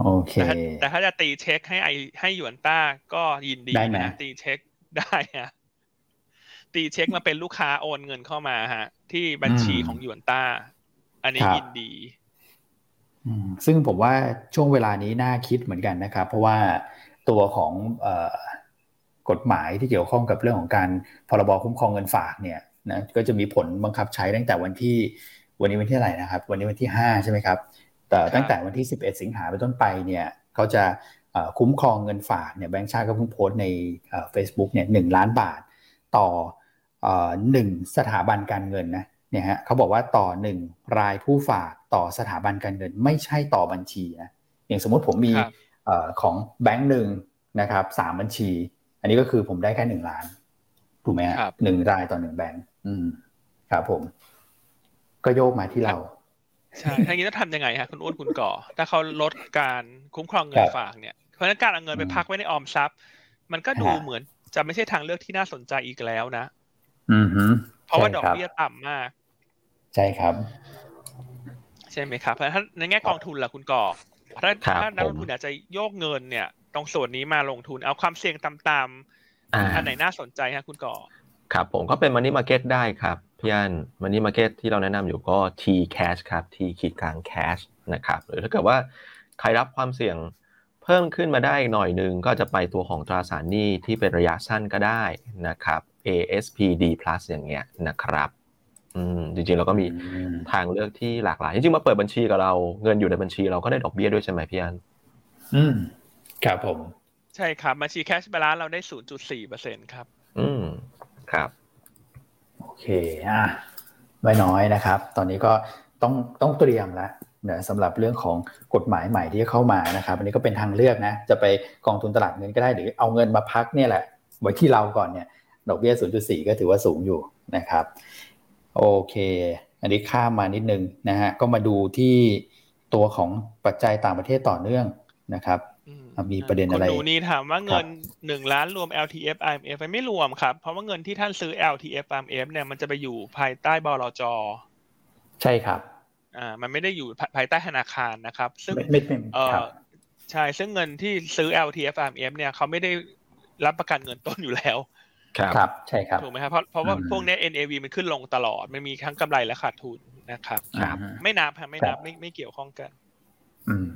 [SPEAKER 1] โอเค
[SPEAKER 2] แต่ถ้าจะตีเช็คให้ไอให้หยวนต้าก็ยินดีนะตีเช็คได้ฮะตีเช็คมาเป็นลูกค้าโอนเงินเข้ามาฮะ ที่บัญชีของยวนต้า อันนี้ยินดี
[SPEAKER 1] ซึ่งผมว่าช่วงเวลานี้น่าคิดเหมือนกันนะครับ เพราะว่าตัวของกฎหมายที่เกี่ยวข้องกับเรื่องของการพรบคุ้มครองเงินฝากเนี่ยนะก็จะมีผลบังคับใช้ตั้งแต่วันที่ วันนี้วันที่อะไรนะครับ วันนี้วันที่5ใช่ไหมครับ แต่ตั้งแต่วันที่ 11 สิงหาเป็นต้นไปเนี่ยเขาจะคุ้มครองเงินฝากเนี่ยแบงก์ชาติก็เพิ่งโพสต์ในเฟซบุ๊กเนี่ยหนึ่งล้านบาทต่อหนึ่งสถาบันการเงินนะเนี่ยฮะเขาบอกว่าต่อหนึ่งรายผู้ฝากต่อสถาบันการเงิน ไม่ใช่ต่อบัญชีนะอย่างสมมติผมมีของแบงค์หนึ่งนะครับสามบัญชี อันนี้ก็คือผมได้แค่หนึ่งล้านถูกไหมครับหนึ่งรายต่อหนึ่งแบงค์อืมครับผม ก็โยกมาที่เรา
[SPEAKER 2] ใช่ทางนี้ต้องทำยังไงฮะคุณอ้วนคุณก่อ ถ้าเขาลดการคุ้มครองเงินฝากเนี่ย เพราะฉะนั้นการเอาเงินไปพักไว้ในออมทรัพย์ มันก็ดูเหมือนจะไม่ใช่ทางเลือกที่น่าสนใจอีกแล้วนะ
[SPEAKER 1] อือฮึ
[SPEAKER 2] เพราะว่าดอกเบี้ยต่ำมาก
[SPEAKER 1] ใช่ครับ
[SPEAKER 2] ใช่ไหมครับ เพราะถ้าในแง่กองทุนล่ะคุณก่อถ้าถ้านักลงทุนอยากจะโยกเงินเนี่ย ตรงส่วนนี้มาลงทุนเอาความเสี่ยงต่ำๆอันไหนน่าสนใจฮะคุณก่อ
[SPEAKER 3] ครับผมก็เป็นมันนี่มาเก็ตได้ครับพี่อันมันนี่มาเก็ตที่เราแนะนำอยู่ก็ T cash ครับ T ขีดกลาง cash นะครับ หรือถ้าเกิดว่าใครรับความเสี่ยงเพิ่มขึ้นมาได้หน่อยหนึ่งก็จะไปตัวของตราสารหนี้ที่เป็นระยะสั้นก็ได้นะครับ ASPD plus อย่างเงี้ยนะครับอืมจริงๆเราก็มีทางเลือกที่หลากหลาย จริงๆมาเปิดบัญชีกับเราเงินอยู่ในบัญชีเราก็ได้ดอกเบี้ยด้วยใช่ไหมพี่อัน
[SPEAKER 1] อืมครับผม
[SPEAKER 2] ใช่ครับบัญชีแคชบาลานเราได้ศูนย์จุดสี่เปอร์เซ็นครับ
[SPEAKER 3] อืมครับ
[SPEAKER 1] โอ เคอะไม่น้อยนะครับ ตอนนี้ก็ต้องต้องเตรียมแล้วนะสำหรับเรื่องของกฎหมายใหม่ที่เข้ามานะครับอันนี้ก็เป็นทางเลือกนะ จะไปกองทุนตลาดเงินก็ได้หรือเอาเงินมาพักเนี่ยแหละ ไว้ที่เราก่อนเนี่ย ดอกเบี้ย 0.4 ก็ถือว่าสูงอยู่นะครับ โอเค อันนี้ข้ามมานิดนึงนะฮะ ก็มาดูที่ตัวของปัจจัยต่างประเทศต่อเนื่องนะครับ มีประเด็นอะไร
[SPEAKER 2] คุณดูนี่ถามว่าเงินหนึ่งล้านรวม LTF IMF ไม่รวมครับ เพราะว่าเงินที่ท่านซื้อ LTF IMF เนี่ยมันจะไปอยู่ภายใต้บลจ
[SPEAKER 1] ใช่ครับ
[SPEAKER 2] อ่ามันไม่ได้อยู่ภายใต้ธนาคารนะครับ ซึ่ง
[SPEAKER 1] เออ
[SPEAKER 2] ใช่ซึ่งเงินที่ซื้อ LTF RMF เนี่ยเขาไม่ได้รับประกันเงินต้นอยู่แล้ว
[SPEAKER 1] ครับใช่ครับ
[SPEAKER 2] ถูกไหมครับเพราะเพราะว่าพวกนี้ NAV มันขึ้นลงตลอดมันมีทั้งกำไรและขาดทุนนะครับ ไม่นับครับไม่นับไม่ไม่เกี่ยวข้องกัน
[SPEAKER 1] อืม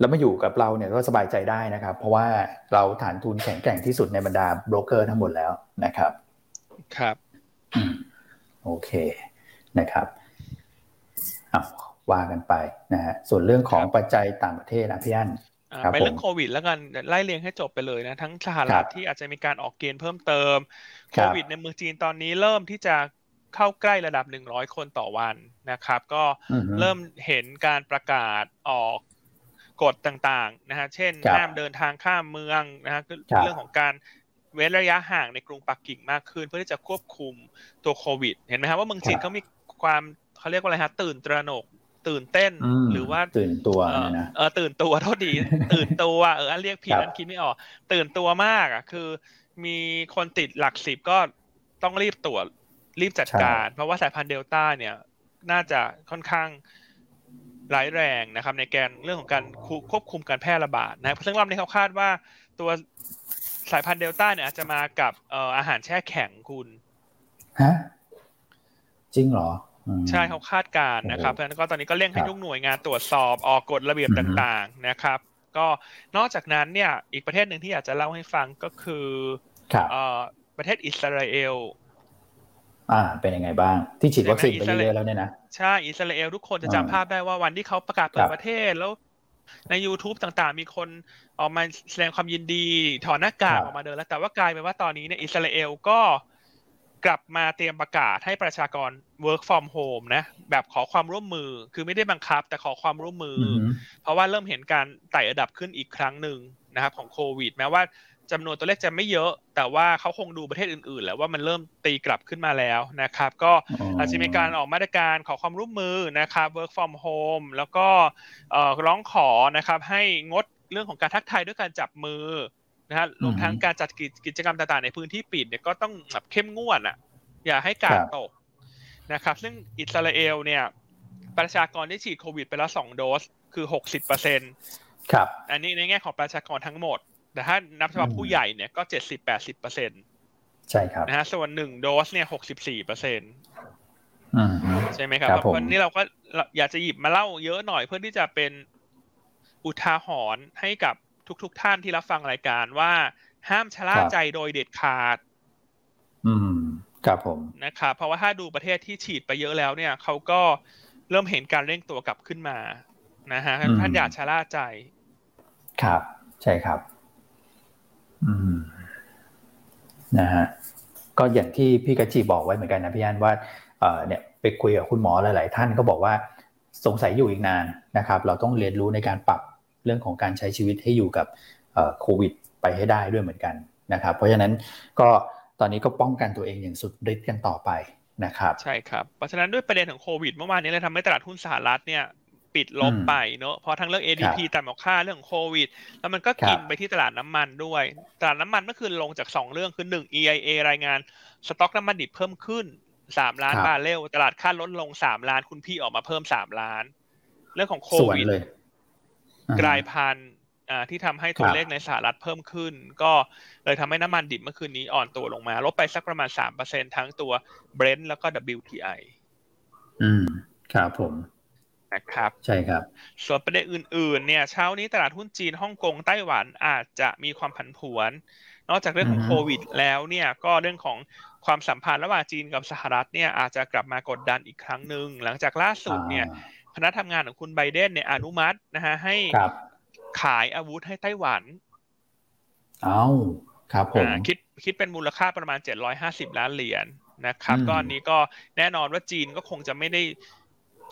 [SPEAKER 1] แล้วมาอยู่กับเราเนี่ยก็สบายใจได้นะครับ เพราะว่าเราฐานทุนแข็งแกร่งที่สุดในบรรดาโบรกเกอร์ทั้งหมดแล้วนะครับ
[SPEAKER 2] ครับ
[SPEAKER 1] โอเคนะครับว่ากันไปนะฮะส่วนเรื่องของปัจจัยต่างประเทศนะพี่อั้น
[SPEAKER 2] ไปเรื่องโควิดแล้วกันไล่เรียงให้จบไปเลยนะ ทั้งสหรัฐที่อาจจะมีการออกเกณฑ์เพิ่มเติมโควิดในเมืองจีนตอนนี้เริ่มที่จะเข้าใกล้ระดับหนึ่งร้อยคนต่อวันนะครับ ก็เริ่มเห็นการประกาศออก กฎต่างๆนะฮะเช่นห้ามเดินทางข้ามเมืองนะฮะเรื่องของการเว้นระยะห่างในกรุงปักกิ่งมากขึ้น เพื่อที่จะควบคุมตัวโควิด เห็นไหมครับว่าเมืองจีนเขามีความเขาเรียกว่าอะไรฮะตื่นตระหนกตื่นเต้นหรือว่า
[SPEAKER 1] ตื่นตัวนะ
[SPEAKER 2] เออตื่นตัวเท่าดีตื่นตัวเอออันเรียกผิดอันคิดไม่ออก ตื่นตัวมากอะคือ มีคนติดหลักสิบก็ต้องรีบตรวจรีบจัดการ เพราะว่าสายพันธุ์เดลต้าเนี่ย น่าจะค่อนข้าง ร้ายแรงนะครับ ในแกนเรื่องของการควบคุมการแพร่ระบาดนะซึ่งรอบนี้เขาคาดว่าตัวสายพันธุ์เดลต้าเนี่ยอาจจะมากับเอ่ออาหารแช่แข็งคุณ
[SPEAKER 1] ฮะจริงเหรอ
[SPEAKER 2] ใช่เขาคาดการนะครับเพราะฉะนั้นก็ตอนนี้ก็เร่งให้ทุกหน่วยงานตรวจสอบออกกฎระเบียบต่างๆนะครับ ก็นอกจากนั้นเนี่ย อีกประเทศหนึ่งที่อยากจะเล่าให้ฟังก็คือประเทศอิสราเอล
[SPEAKER 1] อ่า เป็นยังไงบ้าง ที่ฉีดวัคซีนไปเยอะแล้วเนี่ยนะ
[SPEAKER 2] ใช่ อิสราเอลทุกคนจะจำภาพได้ว่าวันที่เขาประกาศเปิดประเทศแล้วใน YouTube ต่างๆ มีคนออกมาแสดงความยินดี ถอดหน้ากากออกมาเดินแล้ว แต่ว่ากลายเป็นว่าตอนนี้เนี่ยอิสราเอลก็กลับมาเตรียมประกาศให้ประชากร work from home นะ แบบขอความร่วมมือคือไม่ได้บังคับ แต่ขอความร่วมมือ เพราะว่าเริ่มเห็นการไต่ระดับขึ้นอีกครั้งหนึ่งนะครับ ของโควิด แม้ว่า จำนวนตัวเลขจะไม่เยอะ แต่ว่าเขาคงดูประเทศอื่นๆ แล้วว่ามันเริ่มตีกลับขึ้นมาแล้วนะครับ ก็อาจจะมีการออกมาตรการขอความร่วมมือนะครับ work from home แล้วก็ร้องขอนะครับให้งดเรื่องของการทักทายด้วยการจับมือนะฮะรวมทั้งการจัดกิจกรรมต่างๆ ในพื้นที่ปิดเนี่ยก็ต้องแบบเข้มงวดอะ อย่าให้กาดตกนะครับ ซึ่งอิสราเอลเนี่ย ประชากรได้ฉีดโควิดไปแล้วสองโดสคือหกสิบเปอร์เซ็น
[SPEAKER 1] ครับ
[SPEAKER 2] อันนี้ในแง่ของประชากรทั้งหมด แต่ถ้านับเฉพาะผู้ใหญ่เนี่ยก็เจ็ดสิบแปดสิบเปอร์เซ็น
[SPEAKER 1] ใช่ครับ
[SPEAKER 2] นะฮะส่วนหนึ่งโดสเนี่ยหกสิบสี่เปอร์เซ็นใช่ไหมครับ
[SPEAKER 1] เพราะ
[SPEAKER 2] วันนี้เราก็อยากจะหยิบมาเล่าเยอะหน่อยเพื่อที่จะเป็นอุทาหรณ์ให้กับทุกๆทท่านที่รับฟังรายการว่า ห้ามชะล่าใจโดยเด็ดขาด
[SPEAKER 1] อืมครับผม
[SPEAKER 2] นะครับเพราะว่าถ้าดูประเทศที่ฉีดไปเยอะแล้วเนี่ยเขาก็เริ่มเห็นการเร่งตัวกลับขึ้นมานะฮะท่านอย่าชะล่าใจ
[SPEAKER 1] ครับ ใช่ครับอืม นะฮะก็อย่างที่พี่กะจีบอกไว้เหมือนกันนะพี่อันว่าเออเนี่ยไปคุยกับคุณหมอหลาย ๆ ท่านก็บอกว่าสงสัยอยู่อีกนานนะครับ เราต้องเรียนรู้ในการปรับเรื่องของการใช้ชีวิตให้อยู่กับโควิด ไปให้ได้ด้วยเหมือนกันนะครับ เพราะฉะนั้นก็ตอนนี้ก็ป้องกันตัวเองอย่างสุดฤทธิ์กันต่อไปนะครับ
[SPEAKER 2] ใช่ครับ เพราะฉะนั้นด้วยประเด็นของโควิดเมื่อวานนี้เลยทำให้ตลาดหุ้นสหรัฐเนี่ย ปิดลบไปเนอะเพราะทั้งเรื่อง ADP ต่ำกว่าค่าเรื่องโควิด แล้วมันก็กินไปที่ตลาดน้ำมันด้วย ตลาดน้ำมันเมื่อคืนลงจาก 2 เรื่องคือ 1 EIA รายงานสต็อกน้ำมันดิบเพิ่มขึ้น 3 ล้านบาร์เรลตลาดค่าลดลง 3 ล้านคุณพี่ออกมาเพิ่ม 3 ล้าน เรื่องของโควิดกลายพันธุ์ที่ทำให้ตัวเลขในสหรัฐเพิ่มขึ้น ก็เลยทำให้น้ำมันดิบเมื่อคืนนี้อ่อนตัวลงมา ลบไปสักประมาณสามเปอร์เซ็นทั้งตัว Brent แล้วก็ WTI
[SPEAKER 1] อืม ครับผม
[SPEAKER 2] นะครับ
[SPEAKER 1] ใช่ครับ
[SPEAKER 2] ส่วนประเด็นอื่นๆเนี่ยเช้านี้ตลาดหุ้นจีนฮ่องกงไต้หวันอาจจะมีความผันผวน นอกจากเรื่องของโควิด แล้วเนี่ยก็เรื่องของความสัมพันธ์ระหว่างจีนกับสหรัฐเนี่ยอาจจะกลับมากดดันอีกครั้งหนึ่งหลังจากล่าสุดเนี่ยคณะทำงานของคุณไบเดนเนี่ยอนุมัตินะฮะให้ขายอาวุธให้ไต้หวัน
[SPEAKER 1] เอาครับผม
[SPEAKER 2] คิดคิดเป็นมูลค่าประมาณเจ็ดร้อยห้าสิบล้านเหรียญนะครับก้อนนี้ก็แน่นอนว่าจีนก็คงจะไม่ได้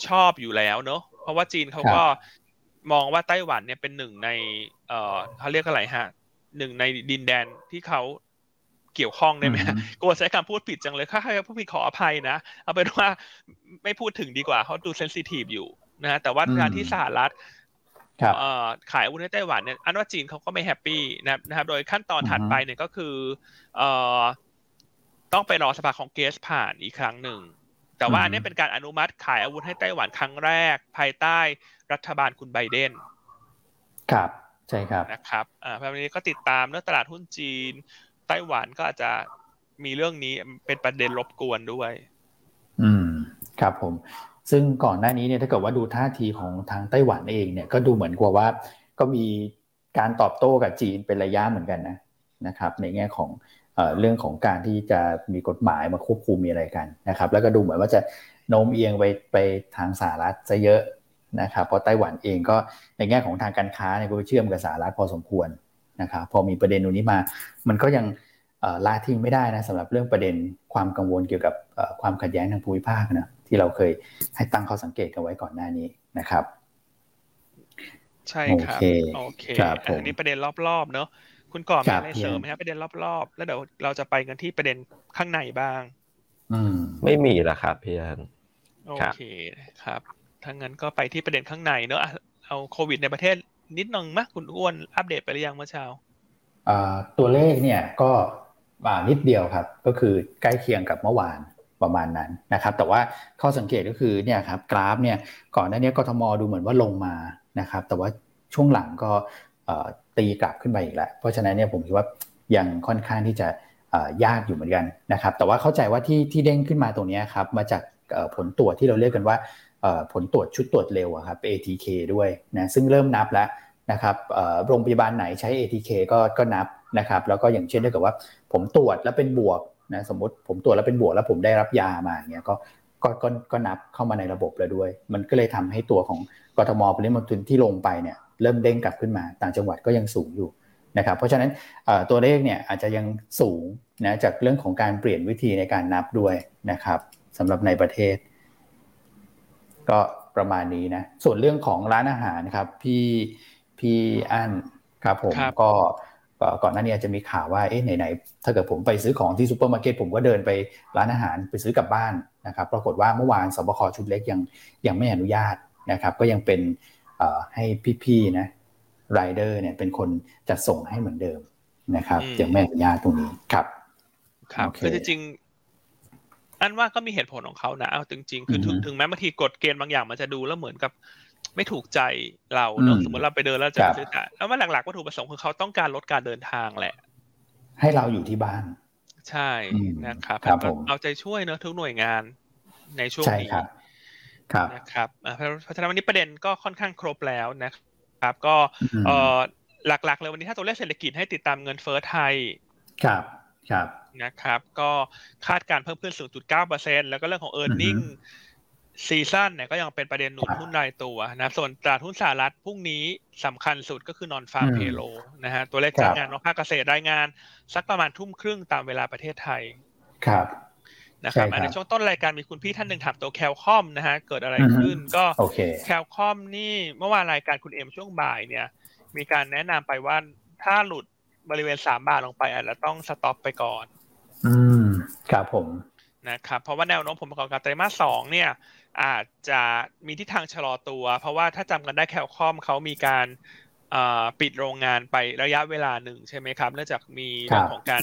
[SPEAKER 2] ชอบอยู่แล้วเนอะเพราะว่าจีนเขาก็มองว่าไต้หวันเนี่ยเป็นหนึ่งใน เอ่อเขาเรียกอะไรฮะหนึ่งในดินแดนที่เขาเกี่ยวข้องได้ไหมกลัวใช้คำพูดผิดจังเลยถ้าใครพูดผิดขออภัยนะ เอาเป็นว่าไม่พูดถึงดีกว่าเขาดูเซนซิทีฟอยู่นะแต่ว่าการที่สหรัฐขายอาวุธให้ไต้หวันเนี่ยอันว่าจีนเขาก็ไม่แฮปปี้นะครับ โดยขั้นตอนถัดไปเนี่ยก็คือต้องไปรอสภาของเกสผ่านอีกครั้งหนึ่ง แต่ว่าอันนี้เป็นการอนุมัติขายอาวุธให้ไต้หวันครั้งแรก ภายใต้รัฐบาลคุณไบเดน
[SPEAKER 1] ครับ ใช่ครับ
[SPEAKER 2] นะครับ อ่าเพราะนี้ก็ติดตามเรื่องตลาดหุ้นจีน ไต้หวันก็อาจจะมีเรื่องนี้เป็นประเด็นรบกวนด้วย
[SPEAKER 1] อืม ครับผม ซึ่งก่อนหน้านี้เนี่ยถ้าเกิดว่าดูท่าทีของทางไต้หวันเองเนี่ยก็ดูเหมือนกับว่า ก็มีการตอบโต้กับจีนเป็นระยะเหมือนกันนะ นะครับในแง่ของเรื่องของการที่จะมีกฎหมายมาควบคุมมีอะไรกันนะครับแล้วก็ดูเหมือนว่าจะโน้มเอียงไปไปทางสหรัฐจะเยอะนะครับเพราะไต้หวันเองก็ในแง่ของทางการค้าเนี่ยก็เชื่อมกับสหรัฐพอสมควรนะครับพอมีประเด็นตรงนี้มา มันก็ยังละทิ้งไม่ได้นะสำหรับเรื่องประเด็นความกังวลเกี่ยวกับความขัดแย้งทางภูมิภาคนะที่เราเคยให้ตั้งข้อสังเกตกันไว้ก่อนหน้านี้นะครับ
[SPEAKER 2] ใช่ครับโอเคอันนี้ประเด็นรอบๆเนอะ คุณก่อมีอะไรเสริมไหมครับประเด็นรอบๆ แล้วเดี๋ยวเราจะไปกันที่ประเด็นข้างในบ้าง
[SPEAKER 3] อืม ไม่มีละครับพี่อัน
[SPEAKER 2] โอเคครับถ้างั้นก็ไปที่ประเด็นข้างในเนอะเอาโควิดในประเทศนิดนึงมากคุณอ้วนอัปเดตไปหรือยังเมื่อเช้า
[SPEAKER 1] ตัวเลขเนี่ยก็นิดเดียวครับ ก็คือใกล้เคียงกับเมื่อวานประมาณนั้นนะครับ แต่ว่าข้อสังเกตก็คือเนี่ยครับกราฟเนี่ยก่อนหน้านี้กทมดูเหมือนว่าลงมานะครับ แต่ว่าช่วงหลังก็ ตีกลับขึ้นไปอีกแล้วเพราะฉะนั้นเนี่ยผมคิดว่ายังค่อนข้างที่จะยากอยู่เหมือนกันนะครับ แต่ว่าเข้าใจว่าที่ที่เด้งขึ้นมาตรงนี้ครับมาจากผลตรวจที่เราเรียกกันว่าผลตรวจชุดตรวจเร็วครับ ATK ด้วยนะซึ่งเริ่มนับแล้วนะครับโรงพยาบาลไหนใช้ ATK ก็ก็นับนะครับ แล้วก็อย่างเช่นถ้าเกิดว่าผมตรวจแล้วเป็นบวกนะสมมติผมตรวจแล้วเป็นบวกแล้วผมได้รับยามาเงี้ยก็ก็ก็ก็นับเข้ามาในระบบแล้วด้วย มันก็เลยทำให้ตัวของกทมปริมณฑลที่ลงไปเนี่ย เริ่มเด้งกลับขึ้นมา ต่างจังหวัดก็ยังสูงอยู่นะครับ เพราะฉะนั้นตัวเลขเนี่ยอาจจะยังสูงนะจากเรื่องของการเปลี่ยนวิธีในการนับด้วยนะครับสำหรับในประเทศ ก็ประมาณนี้นะ ส่วนเรื่องของร้านอาหารครับพี่พี่อันครับผมก็ก่อนหน้านี้จะมีข่าวว่าเอ๊ะไหนๆถ้าเกิดผมไปซื้อของที่ซูเปอร์มาร์เก็ตผมก็เดินไปร้านอาหารไปซื้อกลับบ้านนะครับ ปรากฏว่าเมื่อวานศบคชุดเล็กยังยังไม่อนุญาตนะครับ ก็ยังเป็น ให้พี่ๆนะไรเดอร์เนี่ยเป็นคนจัดส่งให้เหมือนเดิมนะครับยังไม่อนุญาตตรงนี้ครับ
[SPEAKER 2] ครับคือจริงอันว่าก็มีเหตุผลของเขานะเอาจริงๆ คือถึงถึงแม้บางทีกฎเกณฑ์บางอย่างมันจะดูแล้วเหมือนกับ ไม่ถูกใจเราเนอะสมมติเราไปเดินแล้วจะซื้อแล้วว่าหลักๆวัตถุประสงค์คือเขาต้องการลดการเดินทางแหละ
[SPEAKER 1] ให้เราอยู่ที่บ้าน
[SPEAKER 2] ใช่นะครับเอาใจช่วยเนอะทุกหน่วยงานในช่วงนี้ นะครับเพราะฉะนั้นวันนี้ประเด็นก็ค่อนข้างครบแล้วนะครับ ก็เออหลักๆเลยวันนี้ถ้าตัวเลขเศรษฐกิจให้ติดตามเงินเฟ้อไทย
[SPEAKER 1] ครับครับ
[SPEAKER 2] นะครับ ก็คาดการเพิ่มขึ้น 0.9%แล้วก็เรื่องของ e a r n i n g ซีซั่นเนี่ยก็ยังเป็นประเด็นหนุนหุ้นรายตัวนะส่วนตลาดหุ้นสหรัฐพรุ่งนี้สำคัญสุดก็คือนอนฟาร์มเพโลนะฮะตัวเลขจ้างงานนอกภาคเกษตรรายงาน สักประมาณทุ่มครึ่งตามเวลาประเทศไทย
[SPEAKER 1] ครับ
[SPEAKER 2] นะครับในช่วงต้นรายการมีคุณพี่ท่านหนึ่งถามตัวแคลคอมนะฮะเกิดอะไรขึ้นก็แคลคอมนี่เมื่อวานรายการคุณเอ็มช่วงบ่ายเนี่ย มีการแนะนำไปว่าถ้าหลุดบริเวณสามบาทลงไปอาจจะต้องสต็อปไปก่อน
[SPEAKER 1] อืมครับผม
[SPEAKER 2] นะครับเพราะว่าแนวโน้มผลประกอบการไตรมาสสองเนี่ย อาจจะมีทิศทางชะลอตัว เพราะว่าถ้าจำกันได้แคลคอมเขามีการปิดโรงงานไประยะเวลาหนึ่งใช่ไหมครับเนื่องจากมีเรื่องของการ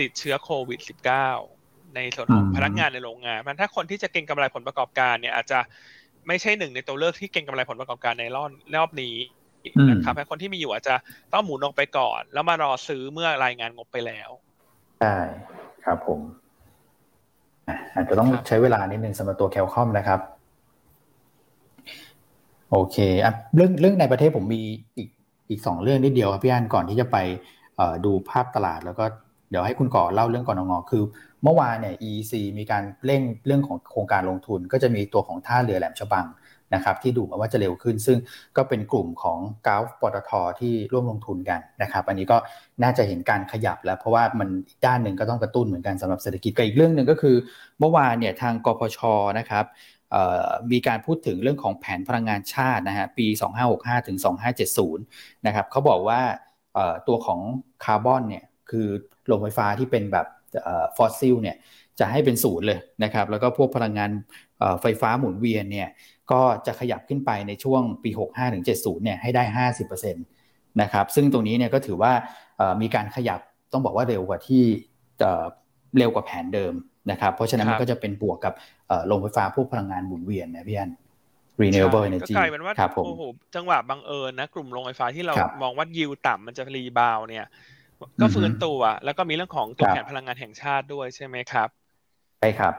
[SPEAKER 2] ติดเชื้อโควิด -19 ในส่วนของพนักงานในโรงงานมันถ้าคนที่จะเก็งกำไรผลประกอบการเนี่ยอาจจะไม่ใช่หนึ่งในตัวเลือกที่เก็งกำไรผลประกอบการในรอบรอบนี้นะครับคนที่มีอยู่อาจจะต้องหมุนลงไปก่อน แล้วมารอซื้อเมื่อรายงานงบไปแล้ว
[SPEAKER 1] ใช่ครับผมอาจจะต้องใช้เวลานิดนึงสำหรับตัวแคลคอมนะครับ โอเคอะเรื่องเรื่องในประเทศผมมีอีกอีกสองเรื่องนิดเดียวครับพี่อันก่อนที่จะไปดูภาพตลาดแล้วก็เดี๋ยวให้คุณก่อเล่าเรื่องก่อนงอคือ เมื่อวานเนี่ย EC มีการเร่งเรื่องของโครงการลงทุน ก็จะมีตัวของท่าเรือแหลมฉบังนะครับที่ดูมาว่าจะเร็วขึ้น ซึ่งก็เป็นกลุ่มของกาฟปตทที่ร่วมลงทุนกันนะครับอันนี้ก็น่าจะเห็นการขยับแล้ว เพราะว่ามันอีกด้านหนึ่งก็ต้องกระตุ้นเหมือนกันสำหรับเศรษฐกิจกับอีกเรื่องหนึ่งก็คือ เมื่อวานเนี่ยทางกพชนะครับมีการพูดถึงเรื่องของแผนพลังงานชาตินะฮะปี 2565 ถึง 2570 นะครับเขาบอกว่าตัวของคาร์บอนเนี่ยคือโรงไฟฟ้าที่เป็นแบบ ฟอสซิลเนี่ยจะให้เป็นศูนย์เลยนะครับแล้วก็พวกพลังงานไฟฟ้าหมุนเวียนเนี่ยก็จะขยับขึ้นไปในช่วงปี 65ถึง70เนี่ยให้ได้ 50%นะครับซึ่งตรงนี้เนี่ยก็ถือว่ามีการขยับต้องบอกว่าเร็วกว่าที่เร็วกว่าแผนเดิมนะครับเพราะฉะนั้นมันก็จะเป็นบวกกับโรงไฟฟ้าพวกพลังงานหมุนเวียนนะพี่อัน renewable energy
[SPEAKER 2] ก็กลายเป็นว่าโอ้โหจังหวะบังเอิญนะ กลุ่มโรงไฟฟ้าที่เรามองว่ายิวต่ำมันจะรีบาวเนี่ย ก็ฟื้นตัว แล้วก็มีเรื่องของตัวแผนพลังงานแห่งชาติด้วยใช่ไหมครับ
[SPEAKER 1] ใช่ครับ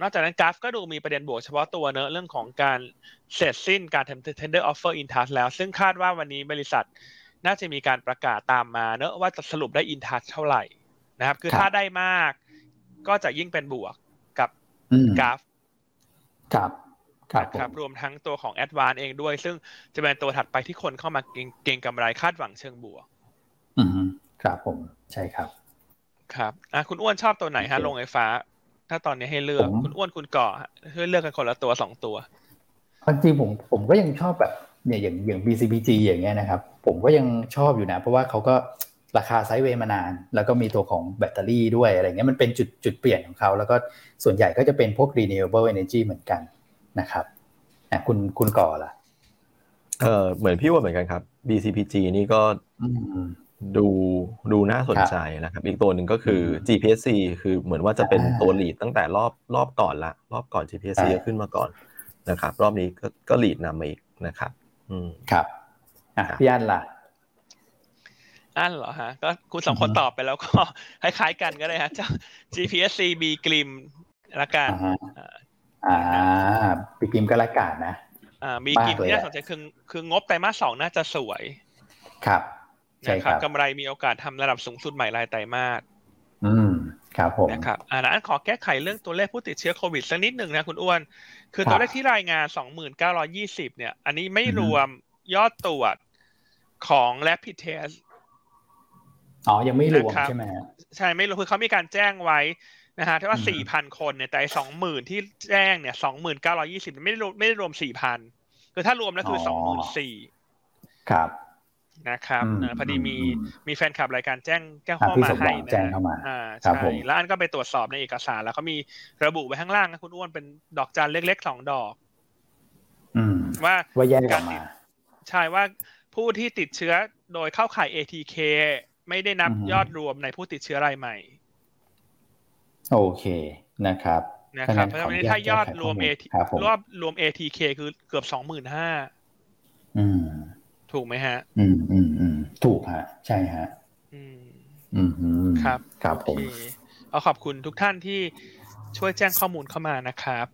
[SPEAKER 2] นอกจากนั้นกราฟก็ดูมีประเด็นบวกเฉพาะตัวเนอะเรื่องของการเสร็จสิ้นการทำ tender offer in touch แล้ว ซึ่งคาดว่าวันนี้บริษัทน่าจะมีการประกาศตามมาเนอะว่าจะสรุปได้ in touch เท่าไหร่นะครับ คือถ้าได้มากก็จะยิ่งเป็นบวกกับกราฟ
[SPEAKER 1] ครับ
[SPEAKER 2] ครับรวมทั้งตัวของ a d v a n c e เองด้วย ซึ่งจะเป็นตัวถัดไปที่คนเข้ามาเก่งกำไรคาดหวังเชิงบวก
[SPEAKER 1] อืม ครับผมใช่ครับ
[SPEAKER 2] ครับอะคุณอ้วนชอบตัวไหนฮะลงไฟฟ้า ถ้าตอนนี้ให้เลือกคุณอ้วนคุณก่อให้เลือกกันคนละตัวสองตัว
[SPEAKER 1] จริงผมผมก็ยังชอบแบบเนี่ยอย่างอย่าง BCBG อย่างเงี้ยนะครับ ผมก็ยังชอบอยู่นะ เพราะว่าเขาก็ราคาไซด์เวย์มานาน แล้วก็มีตัวของแบตเตอรี่ด้วยอะไรเงี้ยมันเป็นจุดจุดเปลี่ยนของเขา แล้วก็ส่วนใหญ่ก็จะเป็นพวก renewable energy เหมือนกันนะครับอะคุณคุณก่อล่ะ
[SPEAKER 3] เออเหมือนพี่ว่าเหมือนกันครับ BCPG นี่ก็ ดูดูน่าสนใจนะครับ อีกตัวหนึ่งก็คือ GPSC คือเหมือนว่าจะเป็นตัวหลีดตั้งแต่รอบรอบก่อนละ รอบก่อน GPSC ขึ้นมาก่อนนะครับ รอบนี้ก็ก็หลีดนำมาอีกนะครับ อืม
[SPEAKER 1] ครับอะพี่อันล่ะ
[SPEAKER 2] อันเหรอฮะ ก็คุณสองคนตอบไปแล้วก็คล้ายๆกันก็ได้ฮะเจ้า GPSC B กริมละกัน
[SPEAKER 1] อ่าบีกริมก็ละกันนะ
[SPEAKER 2] อ่ามีกิมที่น่าสนใจคือคืองบไตรมาสสองน่าจะสวย
[SPEAKER 1] ครับ ใช่ครับ
[SPEAKER 2] กำไรมีโอกาสทำระดับสูงสุดใหม่รายไตรมาส
[SPEAKER 1] อืมครับผม
[SPEAKER 2] นะครับอ่าอันขอแก้ไขเรื่องตัวเลขผู้ติดเชื้อโควิดสักนิดหนึ่งนะคุณอ้วน คือตัวเลขที่รายงานสองหมื่นเก้าร้อยี่สิบเนี่ย อันนี้ไม่รวมยอดตรวจของ rapid test
[SPEAKER 1] อ๋อ ยังไม่รวมใช่ไหม
[SPEAKER 2] ใช่ไม่รวมคือเขามีการแจ้งไว้นะฮะที่ว่าสี่พันคนเนี่ยแต่สองหมื่นที่แจ้งเนี่ยสองหมื่นเก้าร้อยี่สิบไม่ได้รวมไม่ได้รวมสี่พันคือถ้ารวมแล้วคือสองหมื่นสี่
[SPEAKER 1] ครับ
[SPEAKER 2] นะครับพอดีมีมีแฟนคลับรายการแจ้งแจ้งข้อมาให้
[SPEAKER 1] นะแจ้งเข้ามา
[SPEAKER 2] อ่าใช่แล้วอันก็ไปตรวจสอบในเอกสาร แล้วเขามีระบุไว้ข้างล่างนะคุณอ้วนเป็นดอกจันเล็กๆสองดอก
[SPEAKER 1] อืม
[SPEAKER 2] ว่า
[SPEAKER 1] ว่าแยกออกมา
[SPEAKER 2] ใช่ว่าผู้ที่ติดเชื้อโดยเข้าข่าย ATK ไม่ได้นับยอดรวมในผู้ติดเชื้อรายใหม่
[SPEAKER 1] โอเคนะครับ
[SPEAKER 2] นะครับเพราะฉะนั้นถ้ายอดรวม AT รวบรวม ATK คือเกือบสองหมื่นห้า ถูกไหมฮะ
[SPEAKER 1] อืมอืมอืมถูกฮะ ใช่ฮะ
[SPEAKER 2] อืม
[SPEAKER 1] อืม
[SPEAKER 2] ครับ
[SPEAKER 1] ครับผม
[SPEAKER 2] เอาขอบคุณทุกท่านที่ช่วยแจ้งข้อมูลเข้ามานะครับ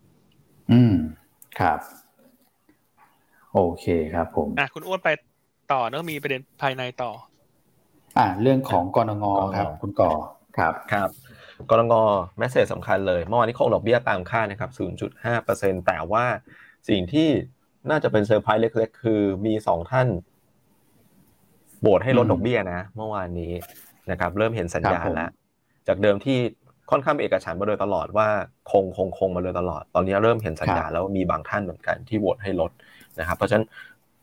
[SPEAKER 1] อืม ครับ โอเคครับผม
[SPEAKER 2] อะคุณอ้วนไปต่อเนื่องมีประเด็นภายในต่อ
[SPEAKER 1] อ่าเรื่องของกรงงครับ คุณก่อครับ
[SPEAKER 3] ครับกรงงแมสเซจสำคัญเลย เมื่อวานนี้คงดอกเบี้ยตามคาดนะครับ 0.5%แต่ว่าสิ่งที่ น่าจะเป็นเซอร์ไพรส์เล็ก ๆ คือมีสองท่านโบสให้ลดดอกเบี้ยนะ เมื่อวานนี้นะครับ เริ่มเห็นสัญญาณแล้ว จากเดิมที่ค่อนข้างเอกฉันมาโดยตลอดว่าคงคงคงมาโดยตลอด ตอนนี้เริ่มเห็นสัญญาณแล้วมีบางท่านเหมือนกันที่โหวตให้ลดนะครับ เพราะฉะนั้น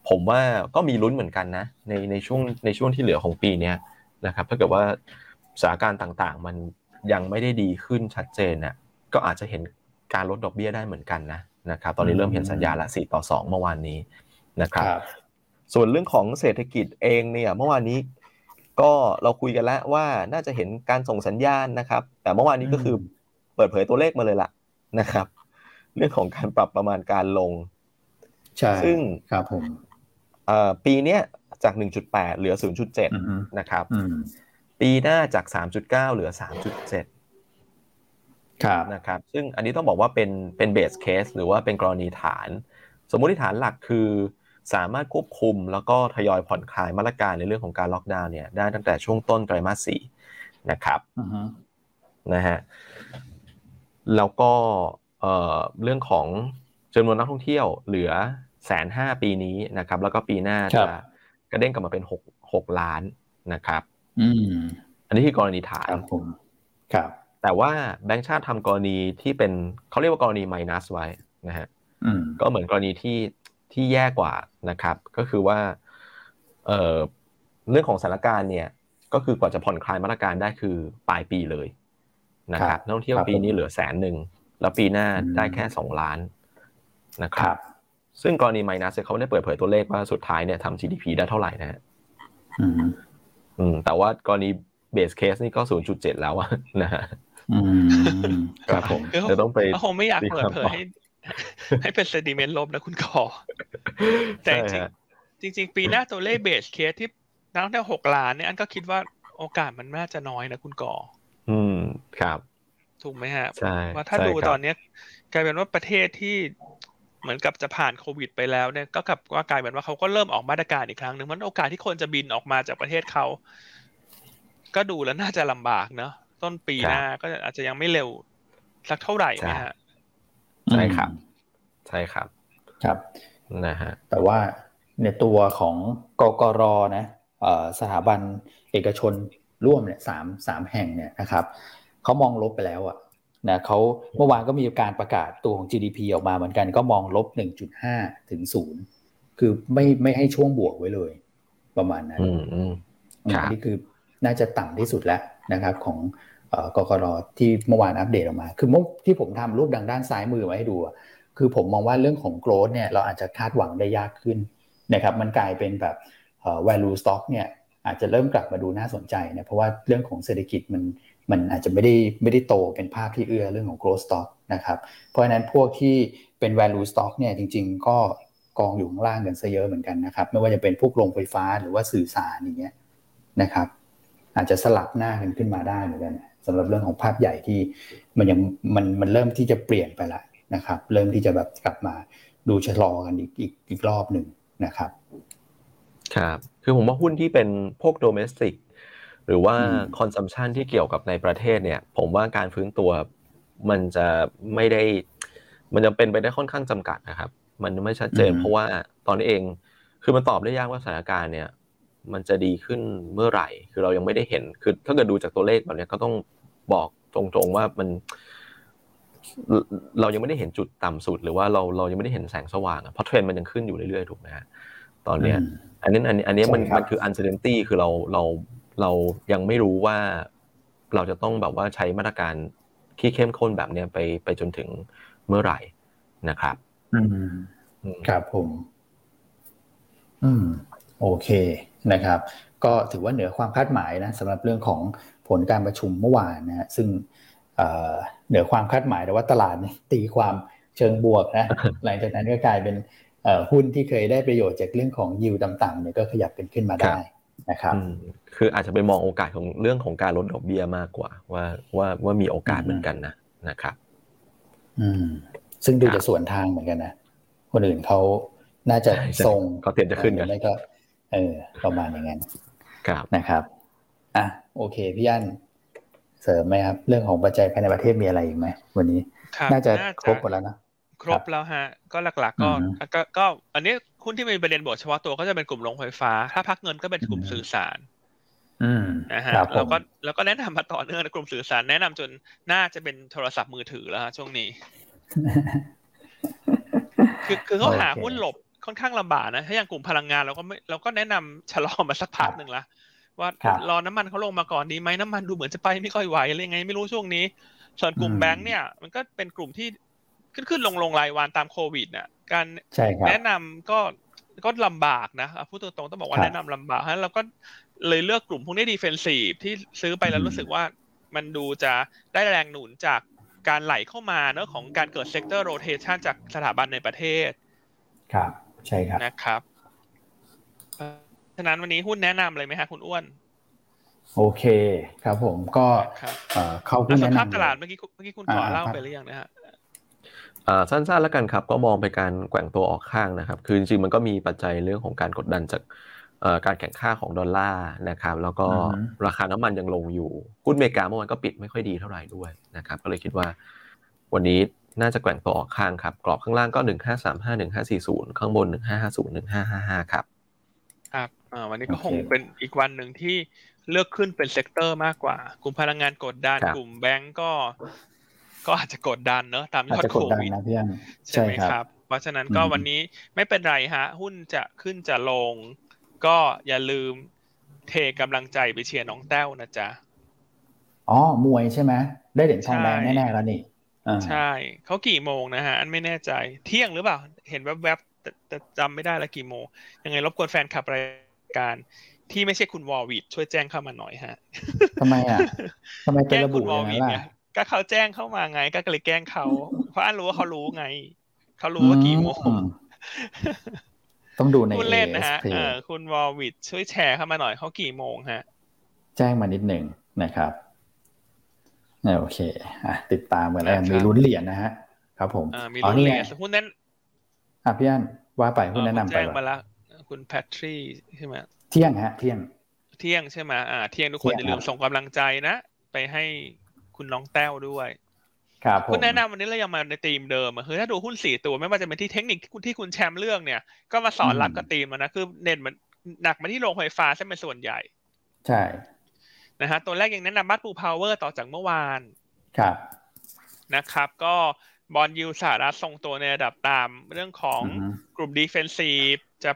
[SPEAKER 3] ผมว่าก็มีลุ้นเหมือนกันนะ ในในช่วงในช่วงที่เหลือของปีนี้นะครับ ถ้าเกิดว่าสถานการณ์ต่างๆ มันยังไม่ได้ดีขึ้นชัดเจนน่ะก็อาจจะเห็นการลดดอกเบี้ยได้เหมือนกันนะ นะครับตอนนี้เริ่มเห็นสัญญาณละ4ต่อ 2 เมื่อวานนี้นะครับ ส่วนเรื่องของเศรษฐกิจเองเนี่ยเมื่อวานนี้ก็เราคุยกันแล้วว่าน่าจะเห็นการส่งสัญญาณนะครับ แต่เมื่อวานนี้ก็คือเปิดเผยตัวเลขมาเลยล่ะนะครับ เรื่องของการปรับประมาณการลง
[SPEAKER 1] ใช่
[SPEAKER 3] ซึ่ง
[SPEAKER 1] ครับผม
[SPEAKER 3] ปีนี้จาก 1.8 เหลือ 0.7 นะครับ ปีหน้าจาก 3.9 เหลือ 3.7
[SPEAKER 1] ครับ
[SPEAKER 3] นะครับซึ่งอันนี้ต้องบอกว่าเป็นเป็นเบสเคสหรือว่าเป็นกรณีฐาน สมมติฐานหลักคือ สามารถควบคุมแล้วก็ทยอยผ่อนคลายมาตรการในเรื่องของการล็อกดาวน์เนี่ยได้ตั้งแต่ช่วงต้นไตรมาสสี่นะครับนะฮะแล้วก็เรื่องของจำนวนนักท่องเที่ยวเหลือแสนห้าปีนี้นะครับ แล้วก็ปีหน้าจะกระเด้งกลับมาเป็นหกหกล้านนะครับ
[SPEAKER 1] อืม
[SPEAKER 3] อันนี้คือกรณีฐาน
[SPEAKER 1] ครับผมครับ
[SPEAKER 3] แต่ว่าแบงค์ชาติทำกรณีที่เป็นเขาเรียกว่ากรณีไมนัสไว้นะฮะก็เหมือนกรณีที่ที่แย่กว่านะครับ ก็คือว่าเอ่อเรื่องของสถานการณ์เนี่ย ก็คือกว่าจะผ่อนคลายมาตรการได้คือปลายปีเลยนะครับนักท่องเที่ยวปีนี้เหลือแสนหนึ่งแล้วปีหน้าได้แค่สองล้านนะครับ ซึ่งกรณีไมนัสเขาได้เปิดเผยตัวเลขว่าสุดท้ายเนี่ยทำ GDP ได้เท่าไหร่นะฮะอืมแต่ว่ากรณีbase case นี่ก็ศูนย์จุดเจ็ดแล้วนะฮะ ครับผมจะต้องไป
[SPEAKER 2] คงไม่อยากเปิดเผยให้ ให้เป็น sentiment ลบนะคุณกอแต่จริงจริงปีหน้าตัวเลข base case ที่นักท่องเที่ยวหกล้านเนี่ยอันก็คิดว่าโอกาสมันน่าจะน้อยนะคุณกอ
[SPEAKER 3] อืมครับ
[SPEAKER 2] ถูกไหมฮะ
[SPEAKER 3] ใช่
[SPEAKER 2] ว่าถ้าดูตอนเนี้ยกลายเป็นว่าประเทศที่เหมือนกับจะผ่านโควิด ไปแล้วเนี่ยก็กลับว่ากลายเป็นว่าเขาก็เริ่มออกมาตรการอีกครั้งหนึ่งมันโอกาสที่คนจะบินออกมาจากประเทศเขาก็ดูแล้วน่าจะลำบากเนาะ ต้นปีหน้าก็อาจจะยังไม่เร็วสักเท่าไหร่นะฮะ
[SPEAKER 3] ใช่ครับ ใช่ครับ
[SPEAKER 1] ครับ
[SPEAKER 3] นะฮะ
[SPEAKER 1] แต่ว่าในตัวของกกรนะสถาบันเอกชนร่วมเนี่ยสามสามแห่งเนี่ยนะครับเขามองลบไปแล้วอะนะเขาเมื่อวานก็มีการประกาศตัวของ GDP ออกมาเหมือนกันก็มองลบ 1.5 ถึงศูนย์คือไม่ไม่ให้ช่วงบวกไว้เลย ประมาณนั้นนี่คือน่าจะต่ำที่สุดแล้วนะครับ ของ กกรที่เมื่อวานอัปเดตออกมา คือเมื่อที่ผมทำรูปดังด้านซ้ายมือมาให้ดู คือผมมองว่าเรื่องของโกลด์เนี่ยเราอาจจะคาดหวังได้ยากขึ้นนะครับ มันกลายเป็นแบบ value stock เนี่ยอาจจะเริ่มกลับมาดูน่าสนใจนะเพราะว่าเรื่องของเศรษฐกิจมันมันอาจจะไม่ได้ไม่ได้โตเป็นภาพที่เอื้อเรื่องของ growth stock นะครับ เพราะฉะนั้นพวกที่เป็น value stock เนี่ยจริง ๆ ก็กองอยู่ข้างล่างกันซะเยอะเหมือนกันนะครับ ไม่ว่าจะเป็นพวกโรงไฟฟ้าหรือว่าสื่อสารอย่างเงี้ยนะครับ อาจจะสลับหน้ากันขึ้นมาได้เหมือนกัน สำหรับเรื่องของภาพใหญ่ที่มันยังมันมันเริ่มที่จะเปลี่ยนไปละนะครับ เริ่มที่จะแบบกลับมาดูชะลอกันอีกอีกอีกรอบหนึ่งนะครับ
[SPEAKER 3] ครับคือผมว่าหุ้นที่เป็นพวกโดเมสติกหรือว่าคอนซัมชันที่เกี่ยวกับในประเทศเนี่ย ผมว่าการฟื้นตัวมันจะไม่ได้ มันจะเป็นไปได้ค่อนข้างจำกัดนะครับ มันไม่ชัดเจน เพราะว่าตอนนี้เองคือมันตอบได้ยากว่าสถานการณ์เนี่ย มันจะดีขึ้นเมื่อไหร่ คือเรายังไม่ได้เห็น คือถ้าเกิดดูจากตัวเลขแบบนี้ก็ต้องบอกตรงๆว่ามัน เรายังไม่ได้เห็นจุดต่ำสุด หรือว่าเราเรายังไม่ได้เห็นแสงสว่างเพราะเทรนด์มันยังขึ้นอยู่เรื่อยๆถูกไหมฮะตอนเนี้ย อันนี้อันนี้อันนี้มันมันคือ uncertainty คือเราเราเรายังไม่รู้ว่าเราจะต้องแบบว่าใช้มาตรการที่เข้มข้นแบบเนี้ยไปไปจนถึงเมื่อไหร่นะครับ
[SPEAKER 1] อืมครับผม อืม โอเค นะครับ ก็ถือว่าเหนือความคาดหมายนะสำหรับเรื่องของผลการประชุมเมื่อวานนะฮะซึ่งเหนือความคาดหมายแต่ว่าตลาดตีความเชิงบวกนะหลังจากนั้นก็กลายเป็นหุ้นที่เคยได้ประโยชน์จากเรื่องของยิวต่ำๆเนี่ยก็ขยับเป็นขึ้นมาได้นะครับ
[SPEAKER 3] คืออาจจะไปมองโอกาสของเรื่องของการลดดอกเบี้ยมากกว่า ว่าว่าว่ามีโอกาสเหมือนกันนะนะครับ
[SPEAKER 1] อืม ซึ่งดูจะสวนทางเหมือนกันนะคนอื่นเขาน่าจะทรง
[SPEAKER 3] เขาเตรียมจะขึ้นกัน
[SPEAKER 1] แล้วก็ เออประมาณอย่างนั้น
[SPEAKER 3] ครับ
[SPEAKER 1] นะครับอะโอเคพี่ยันเสริมไหมครับ เรื่องของปัจจัยภายในประเทศมีอะไรอีกไหมวันนี้ น่าจะครบหมดแล้วนะ
[SPEAKER 2] ครบแล้วฮะ ก็หลักๆ ก็ก็ก็ อันนี้หุ้นที่มีประเด็นบวกเฉพาะตัวก็จะเป็นกลุ่มโรงไฟฟ้า ถ้าพักเงินก็เป็นกลุ่มสื่อสารนะฮะแล้วก็แล้วก็แนะนำมาต่อเนื่องในกลุ่มสื่อสารแนะนำจนน่าจะเป็นโทรศัพท์มือถือแล้วฮะช่วงนี้ คือคือเขาหาหุ้นหลบ ค่อนข้างลำบากนะ ถ้าอย่างกลุ่มพลังงานเราก็ไม่เราก็แนะนำชะลอมาสักพักหนึ่งละว่ารอน้ำมันเขาลงมาก่อนดีไหมน้ำมันดูเหมือนจะไปไม่ค่อยไหวอะไรไงไม่รู้ช่วงนี้ ส่วนกลุ่มแบงค์เนี่ย มันก็เป็นกลุ่มที่ขึ้นขึ้นลงลงรายวันตามโควิดเนี่ยการแนะนำก็ก็ลำบากนะพูดตรงๆต้องบอกว่าแนะนำลำบากเพราะฉะนั้นเราก็เลยเลือกกลุ่มพวกนี้ defensive ที่ซื้อไปแล้วรู้สึกว่ามันดูจะได้แรงหนุนจากการไหลเข้ามาเนอะของการเกิด sector rotation จากสถาบันในประเทศ
[SPEAKER 1] ครับ ใช่ครับ
[SPEAKER 2] นะครับฉะนั้นวันนี้หุ้นแนะนำเลยไหมฮะคุณอ้วน
[SPEAKER 1] โอเคครับผมก็เข้าหุ้นแนะนำ
[SPEAKER 2] ตลาดเมื่อกี้เมื่อกี้คุณขอเล่าไปหรือยังนะฮะ
[SPEAKER 3] สั้นๆแล้วกันครับก็มองไปการแกว่งตัวออกข้างนะครับ คือจริงๆมันก็มีปัจจัยเรื่องของการกดดันจากการแข่งข้าของดอลลาร์นะครับแล้วก็ราคาน้ำมันยังลงอยู่หุ้นอเมริกาเมื่อวานก็ปิดไม่ค่อยดีเท่าไหร่ด้วยนะครับ ก็เลยคิดว่าวันนี้ น่าจะแกว่งตัวออกข้างครับ กรอบข้างล่างก็หนึ่งห้าสามห้าหนึ่งห้าสี่ศูนย์ข้างบนหนึ่งห้าห้าศูนย์หนึ่งห้าห้าห้าครับ
[SPEAKER 2] ครับวันนี้ก็คงเป็นอีกวันหนึ่งที่เลือกขึ้นเป็น sector มากกว่า กลุ่มพลังงานกดดัน กลุ่มแบงก์ก็ ก็อาจจะกดดันเนอะตามยอดโควิดใช่ไหมครับ เพราะฉะนั้นก็วันนี้ไม่เป็นไรฮะ หุ้นจะขึ้นจะลง ก็อย่าลืมเทกำลังใจไปเชียร์น้องแต้วนะจ๊ะ
[SPEAKER 1] อ๋อ มวยใช่ไหมได้เหรียญทองแดงแน่ๆแล้วนี่
[SPEAKER 2] ใช่เขากี่โมงนะฮะ อันไม่แน่ใจ เที่ยงหรือเปล่า เห็นแวบๆแต่จำไม่ได้แล้วกี่โมง ยังไงรบกวนแฟนคลับรายการที่ไม่ใช่คุณวอลวิดช่วยแจ้งเข้ามาหน่อยฮะ
[SPEAKER 1] ทำไมอะทำไมเป็นระบุอย่างนั้นล่ะ
[SPEAKER 2] ก็เขาแจ้งเข้ามาไง ก็เลยแกล้งเขา เพราะอันรู้ว่าเขารู้ไง เขารู้ว่ากี่โมง
[SPEAKER 1] ต้องดูใน
[SPEAKER 2] เล่นนะฮะคุณวอลวิดช่วยแชร์เข้ามาหน่อยเขากี่โมงฮะ
[SPEAKER 1] แจ้งมานิดหนึ่งนะครับ โอเคอะติดตามกันแล้วมีลุ้นเหรียญนะฮะ ครับผม
[SPEAKER 2] มีลุ้นเหรียญหุ้นนั้น
[SPEAKER 1] อะพี่อันว่าไปหุ้นแนะนำไปแจ้
[SPEAKER 2] งมาแล้วคุณแพทรีใช่ไหม
[SPEAKER 1] เที่ยงฮะ เที่ยง
[SPEAKER 2] เที่ยงใช่ไหมอ่า เที่ยงทุกคนอย่าลืมส่งกำลังใจนะ ไปให้คุณน้องแต้วด้วย
[SPEAKER 1] ครับ
[SPEAKER 2] คุณแนะนำวันนี้เรายังมาในธีมเดิมคือถ้าดูหุ้นสี่ตัวไม่ว่าจะเป็นที่เทคนิคที่คุณแชมป์เรื่องเนี่ย ก็มาสอนหลักกับธีมนะคือเน้นมันหนักมาที่โรงไฟฟ้าใช่ไหมส่วนใหญ่
[SPEAKER 1] ใช่
[SPEAKER 2] แนะฮะตัวแรกยังแนะนำบ้านปูพาวเวอร์ต่อจากเมื่อวาน
[SPEAKER 1] ครับ
[SPEAKER 2] นะครับ ก็ bond yield สหรัฐทรงตัวในระดับตามเรื่องของกลุ่ม defensive จะ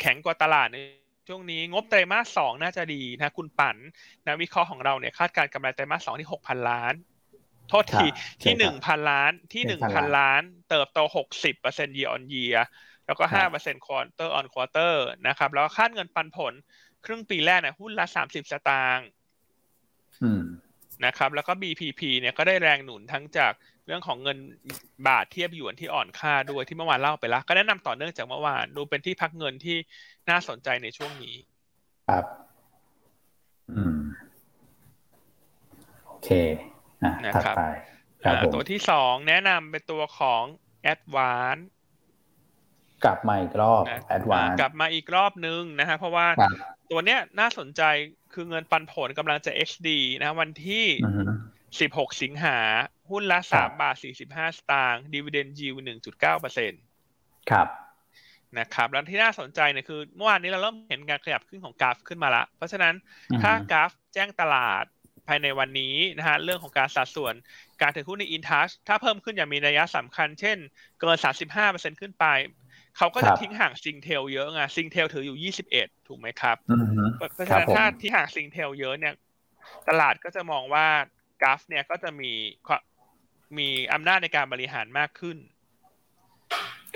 [SPEAKER 2] แข็งกว่าตลาดในช่วงนี้งบไตรมาสสองน่าจะดีนะคุณปั่นนักวิเคราะห์ของเราเนี่ยคาดการณ์กำไรไตรมาสสองที่หกพันล้าน โทษทีที่หนึ่งพันล้านที่หนึ่งพันล้าน เติบโตหกสิบเปอร์เซ็นต์ year on year แล้วก็ห้าเปอร์เซ็นต์ quarter on quarter นะครับแล้วคาดเงินปันผลครึ่งปีแรกเนี่ยหุ้นละสามสิบสตางค์ นะครับ แล้วก็ BPP เนี่ยก็ได้แรงหนุนทั้งจากเรื่องของเงินบาทเทียบหยวนที่อ่อนค่าด้วยที่เมื่อวานเล่าไปแล้ว ก็แนะนำต่อเนื่องจากเมื่อวานดูเป็นที่พักเงินที่น่าสนใจในช่วงนี้
[SPEAKER 1] ครับ อืม โอเคอะ
[SPEAKER 2] ถัดไปตัวที่สองแนะนำเป็นตัวของ Advance
[SPEAKER 1] กลับมาอีกรอบ Advance
[SPEAKER 2] กลับมาอีกรอบนึงนะฮะเพราะว่าตัวเนี้ยน่าสนใจ คือเงินปันผลกำลังจะ HD นะวันที่สิบหกสิงหา หุ้นละสามบาทสี่สิบห้าสตางค์ดีเวเดนยิวหนึ่งจุดเก้าเปอร์เซ็นต์
[SPEAKER 1] ครับ
[SPEAKER 2] นะครับแล้วที่น่าสนใจเนี่ยคือเมื่อวานนี้เราเริ่มเห็นการขยับขึ้นของกราฟขึ้นมาละ เพราะฉะนั้นถ้ากราฟแจ้งตลาดภายในวันนี้นะฮะเรื่องของการสัดส่วนการถือหุ้นในอินทัชถ้าเพิ่มขึ้นอย่างมีนัยสำคัญ เช่น เกินสามสิบห้าเปอร์เซ็นต์ขึ้นไป เขาก็จะทิ้งห่าง Singtel เยอะไง Singtel ถืออยู่ยี่สิบเอ็ดถูกไหมครับเพราะฉะนั้นถ้าทิ้งห่าง Singtel เยอะเนี่ย ตลาดก็จะมองว่ากัลฟ์เนี่ยก็จะมีมีอำนาจในการบริหารมากขึ้น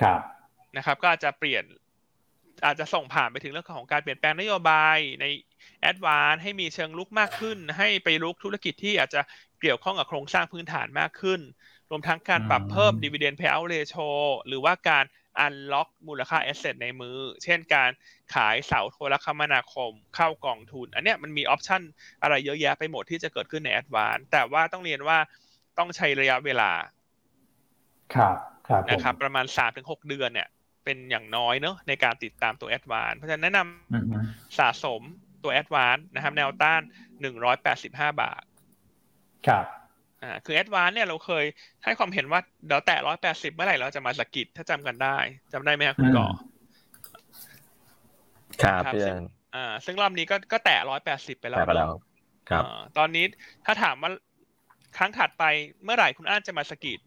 [SPEAKER 1] ครับ
[SPEAKER 2] นะครับ ก็อาจจะเปลี่ยนอาจจะส่งผ่านไปถึงเรื่องของการเปลี่ยนแปลงนโยบายในแอดวานซ์ให้มีเชิงรุกมากขึ้น ให้ไปรุกธุรกิจที่อาจจะเกี่ยวข้องกับโครงสร้างพื้นฐานมากขึ้น รวมทั้งการปรับเพิ่ม dividend payout ratio หรือว่าการ unlock มูลค่า asset ในมือ เช่นการขายเสาโทรคมนาคมเข้ากองทุน อันเนี้ยมันมี option อะไรเยอะแยะไปหมดที่จะเกิดขึ้นในแอดวานซ์แต่ว่าต้องเรียนว่าต้องใช้ระยะเวลา
[SPEAKER 1] ครับครับ
[SPEAKER 2] นะครับประมาณสามถึงหกเดือนเนี่ย เป็นอย่างน้อยเนอะในการติดตามตัวแอดวานซ์เพราะฉะนั้นแนะนำสะสมตัวแอดวานนะครับแนวต้านหนึ่งร้อยแปดสิบห้าบาท
[SPEAKER 1] ครับ
[SPEAKER 2] อ่าคือแอดวานเนี่ยเราเคยให้ความเห็นว่าเดี๋ยวแตะร้อยแปดสิบเมื่อไหร่เราจะมาสกิดถ้าจำกันได้จำได้ไหมครับคุณก่อ
[SPEAKER 3] ครับพี่
[SPEAKER 2] อ่า ซึ่งรอบนี้ก็ก็แตะร้อยแปดสิบไปแล้ว
[SPEAKER 3] ไปแล้ว ครับ
[SPEAKER 2] ตอนนี้ถ้าถามว่าครั้งถัดไปเมื่อไหร่คุณอ้านจะมาสกิด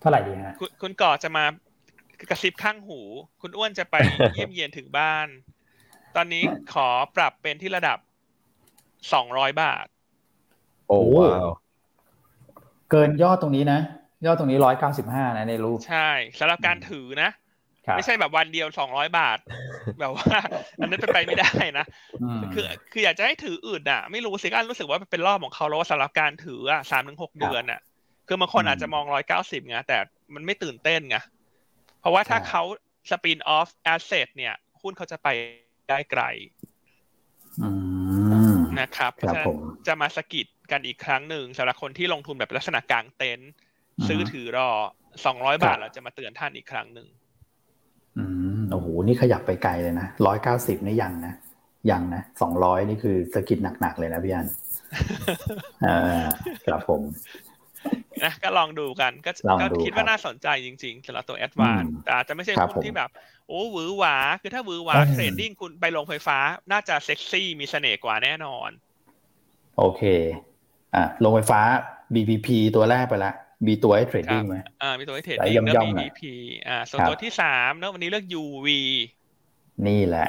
[SPEAKER 1] เท่าไหร่ดีฮะ
[SPEAKER 2] คุณคุณก่อจะมากระซิบข้างหู คุณอ้วนจะไปเยี่ยมเยียนถึงบ้าน ตอนนี้ขอปรับเป็นที่ระดับสองร้อยบาท
[SPEAKER 3] โอ้ว้าว
[SPEAKER 1] เกินยอดตรงนี้นะ ยอดตรงนี้ร้อยเก้าสิบห้านะในรูป
[SPEAKER 2] ใช่สำหรับการถือนะ ไม่ใช่แบบวันเดียวสองร้อยบาท แบบว่า อันนั้นเป็นไปไม่ได้นะคือคืออยากจะให้ถืออื่นอะ ไม่รู้สิก็รู้สึกว่าเป็นรอบของเขาแล้วว่าสำหรับการถืออะสามถึงหกเดือนอะ คือบางคนอาจจะมองร้อยเก้าสิบไงแต่มันไม่ตื่นเต้นไงเพราะว่าถ้าเขา spin off asset เนี่ยหุ้นเขาจะไปได้ไกลนะครับเพราะฉะนั้นจะมาสะกิด กันอีกครั้งหนึ่งสำหรับคนที่ลงทุนแบบลักษณะกางเต็นท์ซื้อถือรอสองร้อยบาทเราจะมาเตือนท่านอีกครั้งหนึ่ง
[SPEAKER 1] อืมโอ้โหนี่ขยับไปไกลเลยนะร้อยเก้าสิบนี่ยังนะยังนะสองร้อยนี่คือสะกิดหนักๆเลยนะพี่อันอ่าครับผม
[SPEAKER 2] นะก็ลองดูกันก็ก็คิดว่าน่าสนใจจริงๆสำหรับตัวแอดวานซ์แต่อาจจะไม่ใช่หุ้นที่แบบ โอ้หวือหวา คือถ้าหวือหวา trading คุณไปโรงไฟฟ้า น่าจะเซ็กซี่มีเสน่ห์กว่าแน่นอน
[SPEAKER 1] โอเค อะโรงไฟฟ้า BPP ตัวแรกไปละมีตัวให้ trading ไหม
[SPEAKER 2] อ่ามีตัวให้ trading แล้ว BPP อ่าส่วนตัวที่สามเนอะวันนี้เลือก UV
[SPEAKER 1] นี่แหละ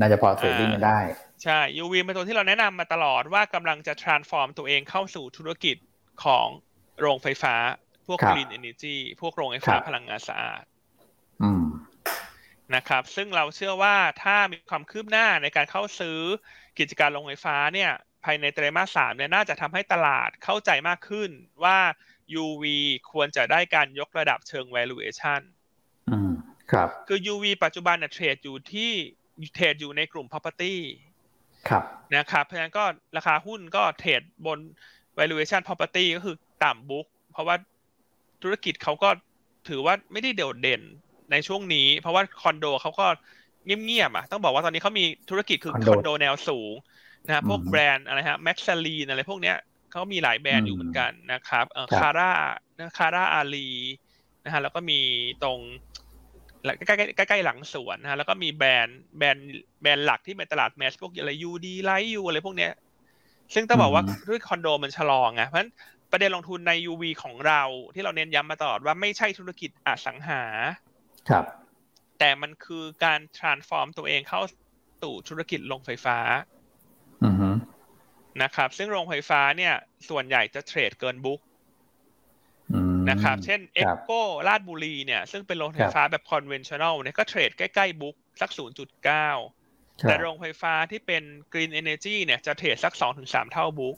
[SPEAKER 1] น่าจะพอ trading กันได้
[SPEAKER 2] ใช่ UV เป็นตัวที่เราแนะนำมาตลอดว่ากำลังจะ transform ตัวเองเข้าสู่ธุรกิจของโรงไฟฟ้า พวก Green Energy พวกโรงไฟฟ้าพลังงานสะอาดนะครับ ซึ่งเราเชื่อว่าถ้ามีความคืบหน้าในการเข้าซื้อกิจการโรงไฟฟ้าเนี่ย ภายในไตรมาสสามเนี่ยน่าจะทำให้ตลาดเข้าใจมากขึ้นว่า UV ควรจะได้การยกระดับเชิง valuation
[SPEAKER 1] อืมครับ
[SPEAKER 2] คือ UV ปัจจุบันเนี่ยเทรดอยู่ที่เทรดอยู่ในกลุ่ม property
[SPEAKER 1] ครับ
[SPEAKER 2] นะครับเพราะฉะนั้นก็ราคาหุ้นก็เทรดบน valuation property ก็คือต่ำบุ๊กเพราะว่าธุรกิจเขาก็ถือว่าไม่ได้เด่นเด่นในช่วงนี้ เพราะว่าคอนโดเขาก็เงียบๆอะต้องบอกว่าตอนนี้เขามีธุรกิจคือคอนโดแนวสูง นะพวกแบรนด์อะไรฮะแม็กซาลีนอะไรพวกเนี้ยเขามีหลายแบรนด์อยู่เหมือนกันนะครับคาร่าคาร่าอาลีนะฮะแล้วก็มีตรงใกล้ใกล้ใกล้หลังสวนนะฮะแล้วก็มีแบรนด์แบรนด์แบรนด์หลักที่เป็นตลาดแมสพวกอะไรยูดีไลท์ยูอะไรพวกเนี้ย ซึ่งต้องบอกว่าด้วยคอนโดมันชะลอไงเพราะฉะนั้นประเด็นลงทุนใน UV ของเรา ที่เราเน้นย้ำมาตลอดว่าไม่ใช่ธุรกิจอสังหา
[SPEAKER 1] ครับ
[SPEAKER 2] แต่มันคือการ transform ตัวเองเข้าสู่ธุรกิจโรงไฟฟ้า นะครับ ซึ่งโรงไฟฟ้าเนี่ย ส่วนใหญ่จะ trade เกิน book นะครับ เช่นเอ็กโก ราชบุรีเนี่ย ซึ่งเป็นโรงไฟฟ้าแบบ conventional เนี่ยก็ trade ใกล้ๆ book สัก 0.9 แต่โรงไฟฟ้าที่เป็น green energy เนี่ยจะ trade สัก 2-3 เท่า book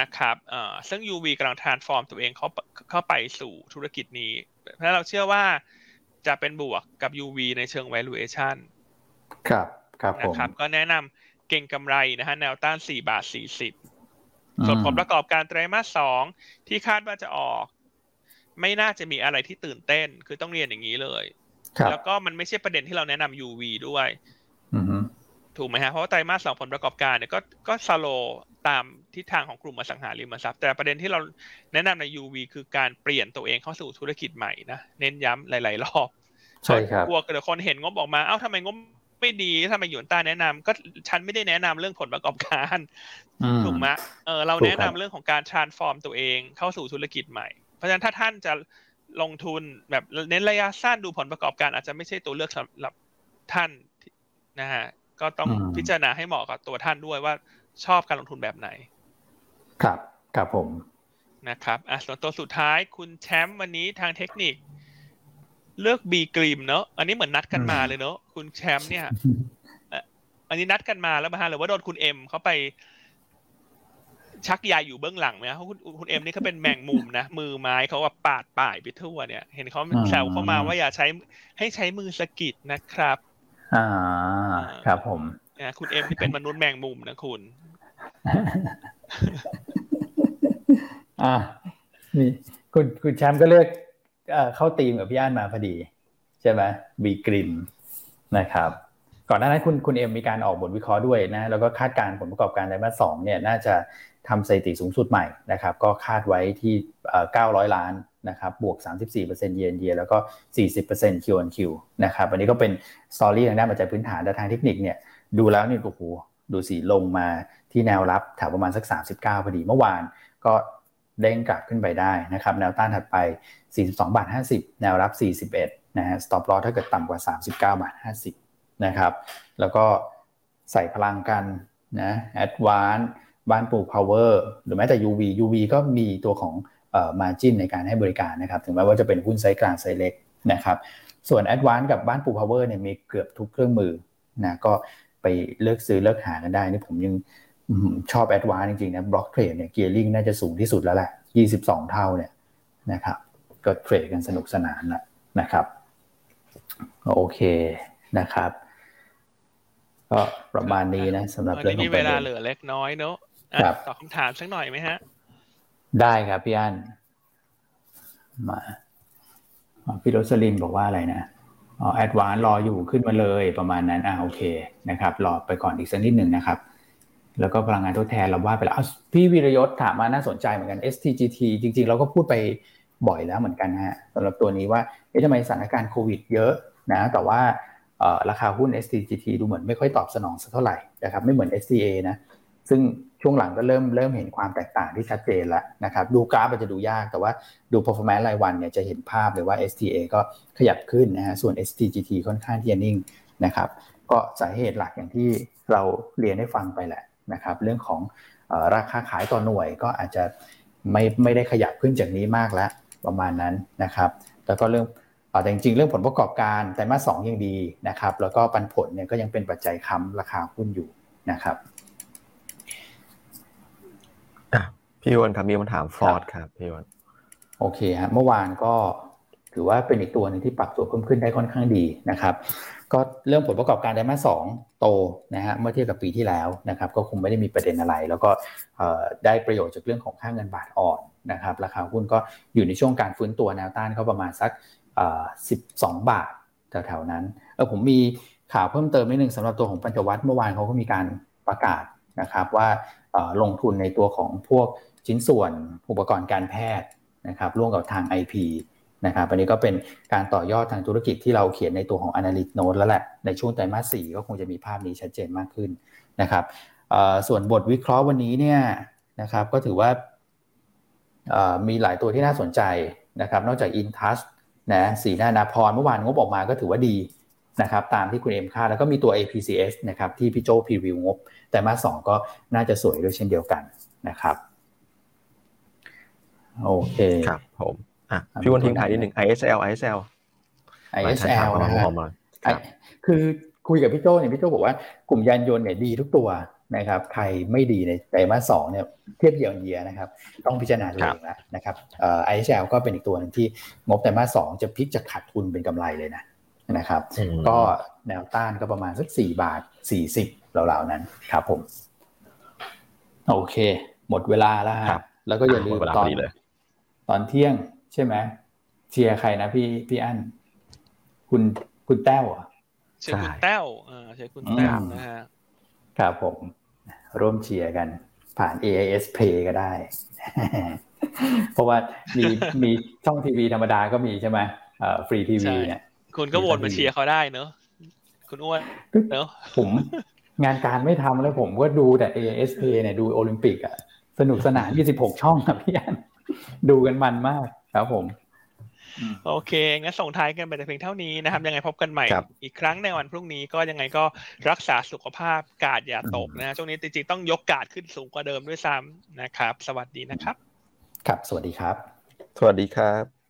[SPEAKER 2] นะครับเอ่อซึ่ง UV กำลัง transform ตัวเองเข้าเข้าไปสู่ธุรกิจนี้ เพราะเราเชื่อว่าจะเป็นบวกกับ UV ในเชิง valuation
[SPEAKER 1] ครับ ครับ
[SPEAKER 2] ผมนะครับ ก็แนะนำ เก่งกำไรนะฮะแนวต้าน 4 บาท 40 ส่วนผลประกอบการไตรมาส 2 ที่คาดว่าจะออก ไม่น่าจะมีอะไรที่ตื่นเต้น คือต้องเรียนอย่างนี้เลย แล้วก็มันไม่ใช่ประเด็นที่เราแนะนำ UV ด้วยถูกไหมฮะ เพราะว่าไตรมาสสองผลประกอบการเนี่ยก็ก็สโลตามทิศทางของกลุ่มอสังหาริมทรัพย์ แต่ประเด็นที่เราแนะนำใน UV คือการเปลี่ยนตัวเองเข้าสู่ธุรกิจใหม่นะ เน้นย้ำหลาย ๆ รอบ
[SPEAKER 1] ใช่ครับ
[SPEAKER 2] กลัวเกิดคนเห็นงบออกมา เอ้าทำไมงบ ไม่ดีทำไมหยวนต้าแนะนำก็ฉันไม่ได้แนะนำเรื่องผลประกอบการถูกไหมเออเราแนะนำเรื่องของการ transform ตัวเองเข้าสู่ธุรกิจใหม่ เพราะฉะนั้นถ้าท่านจะลงทุนแบบเน้นระยะสั้นดูผลประกอบการ อาจจะไม่ใช่ตัวเลือกสำหรับท่านนะฮะก็ต้องพิจารณาให้เหมาะกับตัวท่านด้วยว่าชอบการลงทุนแบบไหน
[SPEAKER 1] ครับครับผม
[SPEAKER 2] นะครับอะส่วนตัวสุดท้ายคุณแชมป์วันนี้ทางเทคนิค เลือกบีกรีมเนอะอันนี้เหมือนนัดกันมาเลยเนอะคุณแชมป์เนี่ยอันนี้นัดกันมาแล้วมาฮะหรือว่าโดนคุณเอ็มเขาไป ชักยาอยู่เบื้องหลังไหมเพราะคุณคุณเอ็มนี่เขาเป็นแมงมุมนะมือไม้เขาว่าปาดป่ายไปทั่วเนี่ย เห็นเขาแซวเข้ามาว่าอย่าใช้ให้ใช้มือสกิดนะครับ
[SPEAKER 1] อ่า ครับผม
[SPEAKER 2] นะคุณเอ็มที่เป็นมนุษย์แมงมุมนะคุณ
[SPEAKER 1] อ่านี่คุณคุณแชมป์ก็เลือก เข้าตีมกับพี่อันมาพอดี ใช่ไหมบีกรินนะครับ ก่อนหน้านั้นคุณคุณเอ็มมีการออกบทวิเคราะห์ด้วยนะแล้วก็คาดการผลประกอบการในมาสองเนี่ยน่าจะทำสถิติสูงสุดใหม่นะครับ ก็คาดไว้ที่ 900 ล้านนะครับบวก 34%เยนเยียแล้วก็ 40% QoQ นะครับอันนี้ก็เป็นสตอรี่ทางด้านปัจจัยพื้นฐานแต่ทางเทคนิคเนี่ยดูแล้วนี่โอ้โหดูสีลงมาที่แนวรับแถวประมาณสัก 39พอดีเมื่อวานก็เด้งกลับขึ้นไปได้นะครับ แนวต้านถัดไป 42บาท50 แนวรับ 41นะฮะ stop loss ถ้าเกิดต่ำกว่า 39บาท50นะครับแล้วก็ใส่พลังกันนะ advance บ้านปลูก power หรือแม้แต่ UV UV ก็มีตัวของเอ่อ margin ในการให้บริการนะครับ ถึงแม้ว่าจะเป็นหุ้นไซส์กลางไซส์เล็กนะครับ ส่วน advance กับบ้านปลูก power เนี่ยมีเกือบทุกเครื่องมือนะก็ไปเลือกซื้อเลือกหากันได้นี่ผมยังชอบ advance จริงๆนะ block trade เนี่ย gearing น่าจะสูงที่สุดแล้วแหละ 22 เท่าเนี่ยนะครับ ก็เทรดกันสนุกสนานแล้วนะครับโอเคนะครับ ก็ประมาณนี้นะสำหรับเรื่องของ
[SPEAKER 2] เวลาเหลือเล็กน้อยเนอะตอบคำถามสักหน่อยไหมฮะ
[SPEAKER 1] ได้ครับพี่อันมาพี่โรสลินบอกว่าอะไรนะอ๋อแอดวานรออยู่ขึ้นมาเลยประมาณนั้นอ่าโอเคนะครับ รอไปก่อนอีกสักนิดหนึ่งนะครับ แล้วก็พลังงานทดแทนเราว่าไปแล้วพี่วิรยศถามมาน่าสนใจเหมือนกัน STGT จริง ๆ เราก็พูดไป บ่อยแล้วเหมือนกันฮะสำหรับตัวนี้ว่าเอ๊ะทำไมสถานการณ์โควิดเยอะนะแต่ว่าราคาหุ้น STGT ดูเหมือนไม่ค่อยตอบสนองสักเท่าไหร่นะครับไม่เหมือน STA นะซึ่งช่วงหลังก็เริ่มเริ่มเห็นความแตกต่างที่ชัดเจนแล้วนะครับดูกราฟอาจจะดูยากแต่ว่าดู performance รายวันเนี่ยจะเห็นภาพเลยว่า STA ก็ขยับขึ้นนะฮะส่วน STGT ค่อนข้างที่จะนิ่งนะครับก็สาเหตุหลักอย่างที่เราเรียนให้ฟังไปแหละนะครับเรื่องของราคาขายต่อหน่วยก็อาจจะไม่ไม่ได้ขยับขึ้นจากนี้มากแล้ว ประมาณนั้นนะครับ แล้วก็เรื่องแต่จริงๆ เรื่องผลประกอบการไตรมาสสองยังดีนะครับ แล้วก็ปันผลเนี่ยก็ยังเป็นปัจจัยค้ำราคาหุ้นอยู่นะครับ
[SPEAKER 3] พี่วันครับมีคำถามฟอร์ดครับพี่วัน
[SPEAKER 1] โอเคฮะเมื่อวานก็ถือว่าเป็นอีกตัวนึงที่ปรับตัวเพิ่มขึ้นได้ค่อนข้างดีนะครับ ก็เรื่องผลประกอบการไตรมาสสองโตนะฮะเมื่อเทียบกับปีที่แล้วนะครับ ก็คงไม่ได้มีประเด็นอะไร แล้วก็ได้ประโยชน์จากเรื่องของค่างเงินบาทอ่อน นะครับราคาหุ้นก็อยู่ในช่วงการฟื้นตัวแนวต้านเขาประมาณสักสิบสองบาทแถวๆนั้นเออผมมีข่าวเพิ่มเติมนิดนึงสำหรับตัวของปัญจวัตรเมื่อวานเขาก็มีการประกาศนะครับว่าลงทุนในตัวของพวกชิ้นส่วนอุปกรณ์การแพทย์นะครับร่วมกับทาง IP นะครับอันนี้ก็เป็นการต่อยอดทางธุรกิจที่เราเขียนในตัวของ Analyst Note แล้วแหละ ในช่วงไตรมาสสี่ก็คงจะมีภาพนี้ชัดเจนมากขึ้นนะครับส่วนบทวิเคราะห์วันนี้เนี่ยนะครับก็ถือว่า มีหลายตัวที่น่าสนใจนะครับ นอกจาก InTouch นะสีหน้านาพรเมื่อวานงบออกมาก็ถือว่าดีนะครับตามที่คุณเอ็มคาดแล้วก็มีตัว APCS นะครับที่พี่โจพรีวิวงบ แต่มาสองก็น่าจะสวยด้วยเช่นเดียวกันนะครับโอเค
[SPEAKER 3] ครับผมอะพี่วันทิ้งท้ายนิดหนึ่ง ISL ISL
[SPEAKER 1] ISL นะครับคือคุยกับพี่โจเนี่ยพี่โจบอกว่ากลุ่มยานยนต์เนี่ยดีทุกตัว นะครับใครไม่ดีในไตรมาสสองเนี่ยเทียบเยียงเยียนะครับ ต้องพิจารณาตัวเองแล้วนะครับเอ่อ ISL ก็เป็นอีกตัวหนึ่งที่งบไตรมาสสองจะพลิกจากขาดทุนเป็นกำไรเลยนะนะครับ ก็แนวต้านก็ประมาณสักสี่บาทสี่สิบเหล่าๆนั้นครับผม โอเค หมดเวลาแล้วฮะแล้วก็อย่าลืมตอนตอนเที่ยงใช่ไหมเชียร์ใครนะพี่พี่อั้นคุณคุณแต้วอะ
[SPEAKER 2] เชียร์คุณแต้วอ่าเชียร์คุณแต้วนะฮะ
[SPEAKER 1] ครับผม ร่วมเชียร์กัน ผ่าน AIS Play ก็ได้ เพราะว่ามีมีช่องทีวีธรรมดาก็มีใช่ไหมเอ่อฟรีทีวีเนี่ย
[SPEAKER 2] คุณก็วนมาเชียร์เขาได้เนอะคุณอ้วนเนอะ
[SPEAKER 1] ผมงานการไม่ทำแล้วผมก็ดูแต่ AIS Play เนี่ยดูโอลิมปิกอะสนุกสนาน 26 ช่องครับพี่อันดูกันมันมากครับผม
[SPEAKER 2] โอเคงั้นส่งท้ายกันไปแต่เพียงเท่านี้นะครับ ยังไงพบกันใหม่ อีกครั้งในวันพรุ่งนี้ก็ยังไงก็รักษาสุขภาพกาดอย่าตกนะช่วงนี้จริงๆต้องยกกาดขึ้นสูงกว่าเดิมด้วยซ้ำนะครับ สวัสดีนะครับ
[SPEAKER 1] ครับ สวัสดีครับ
[SPEAKER 3] สวัสดีครับ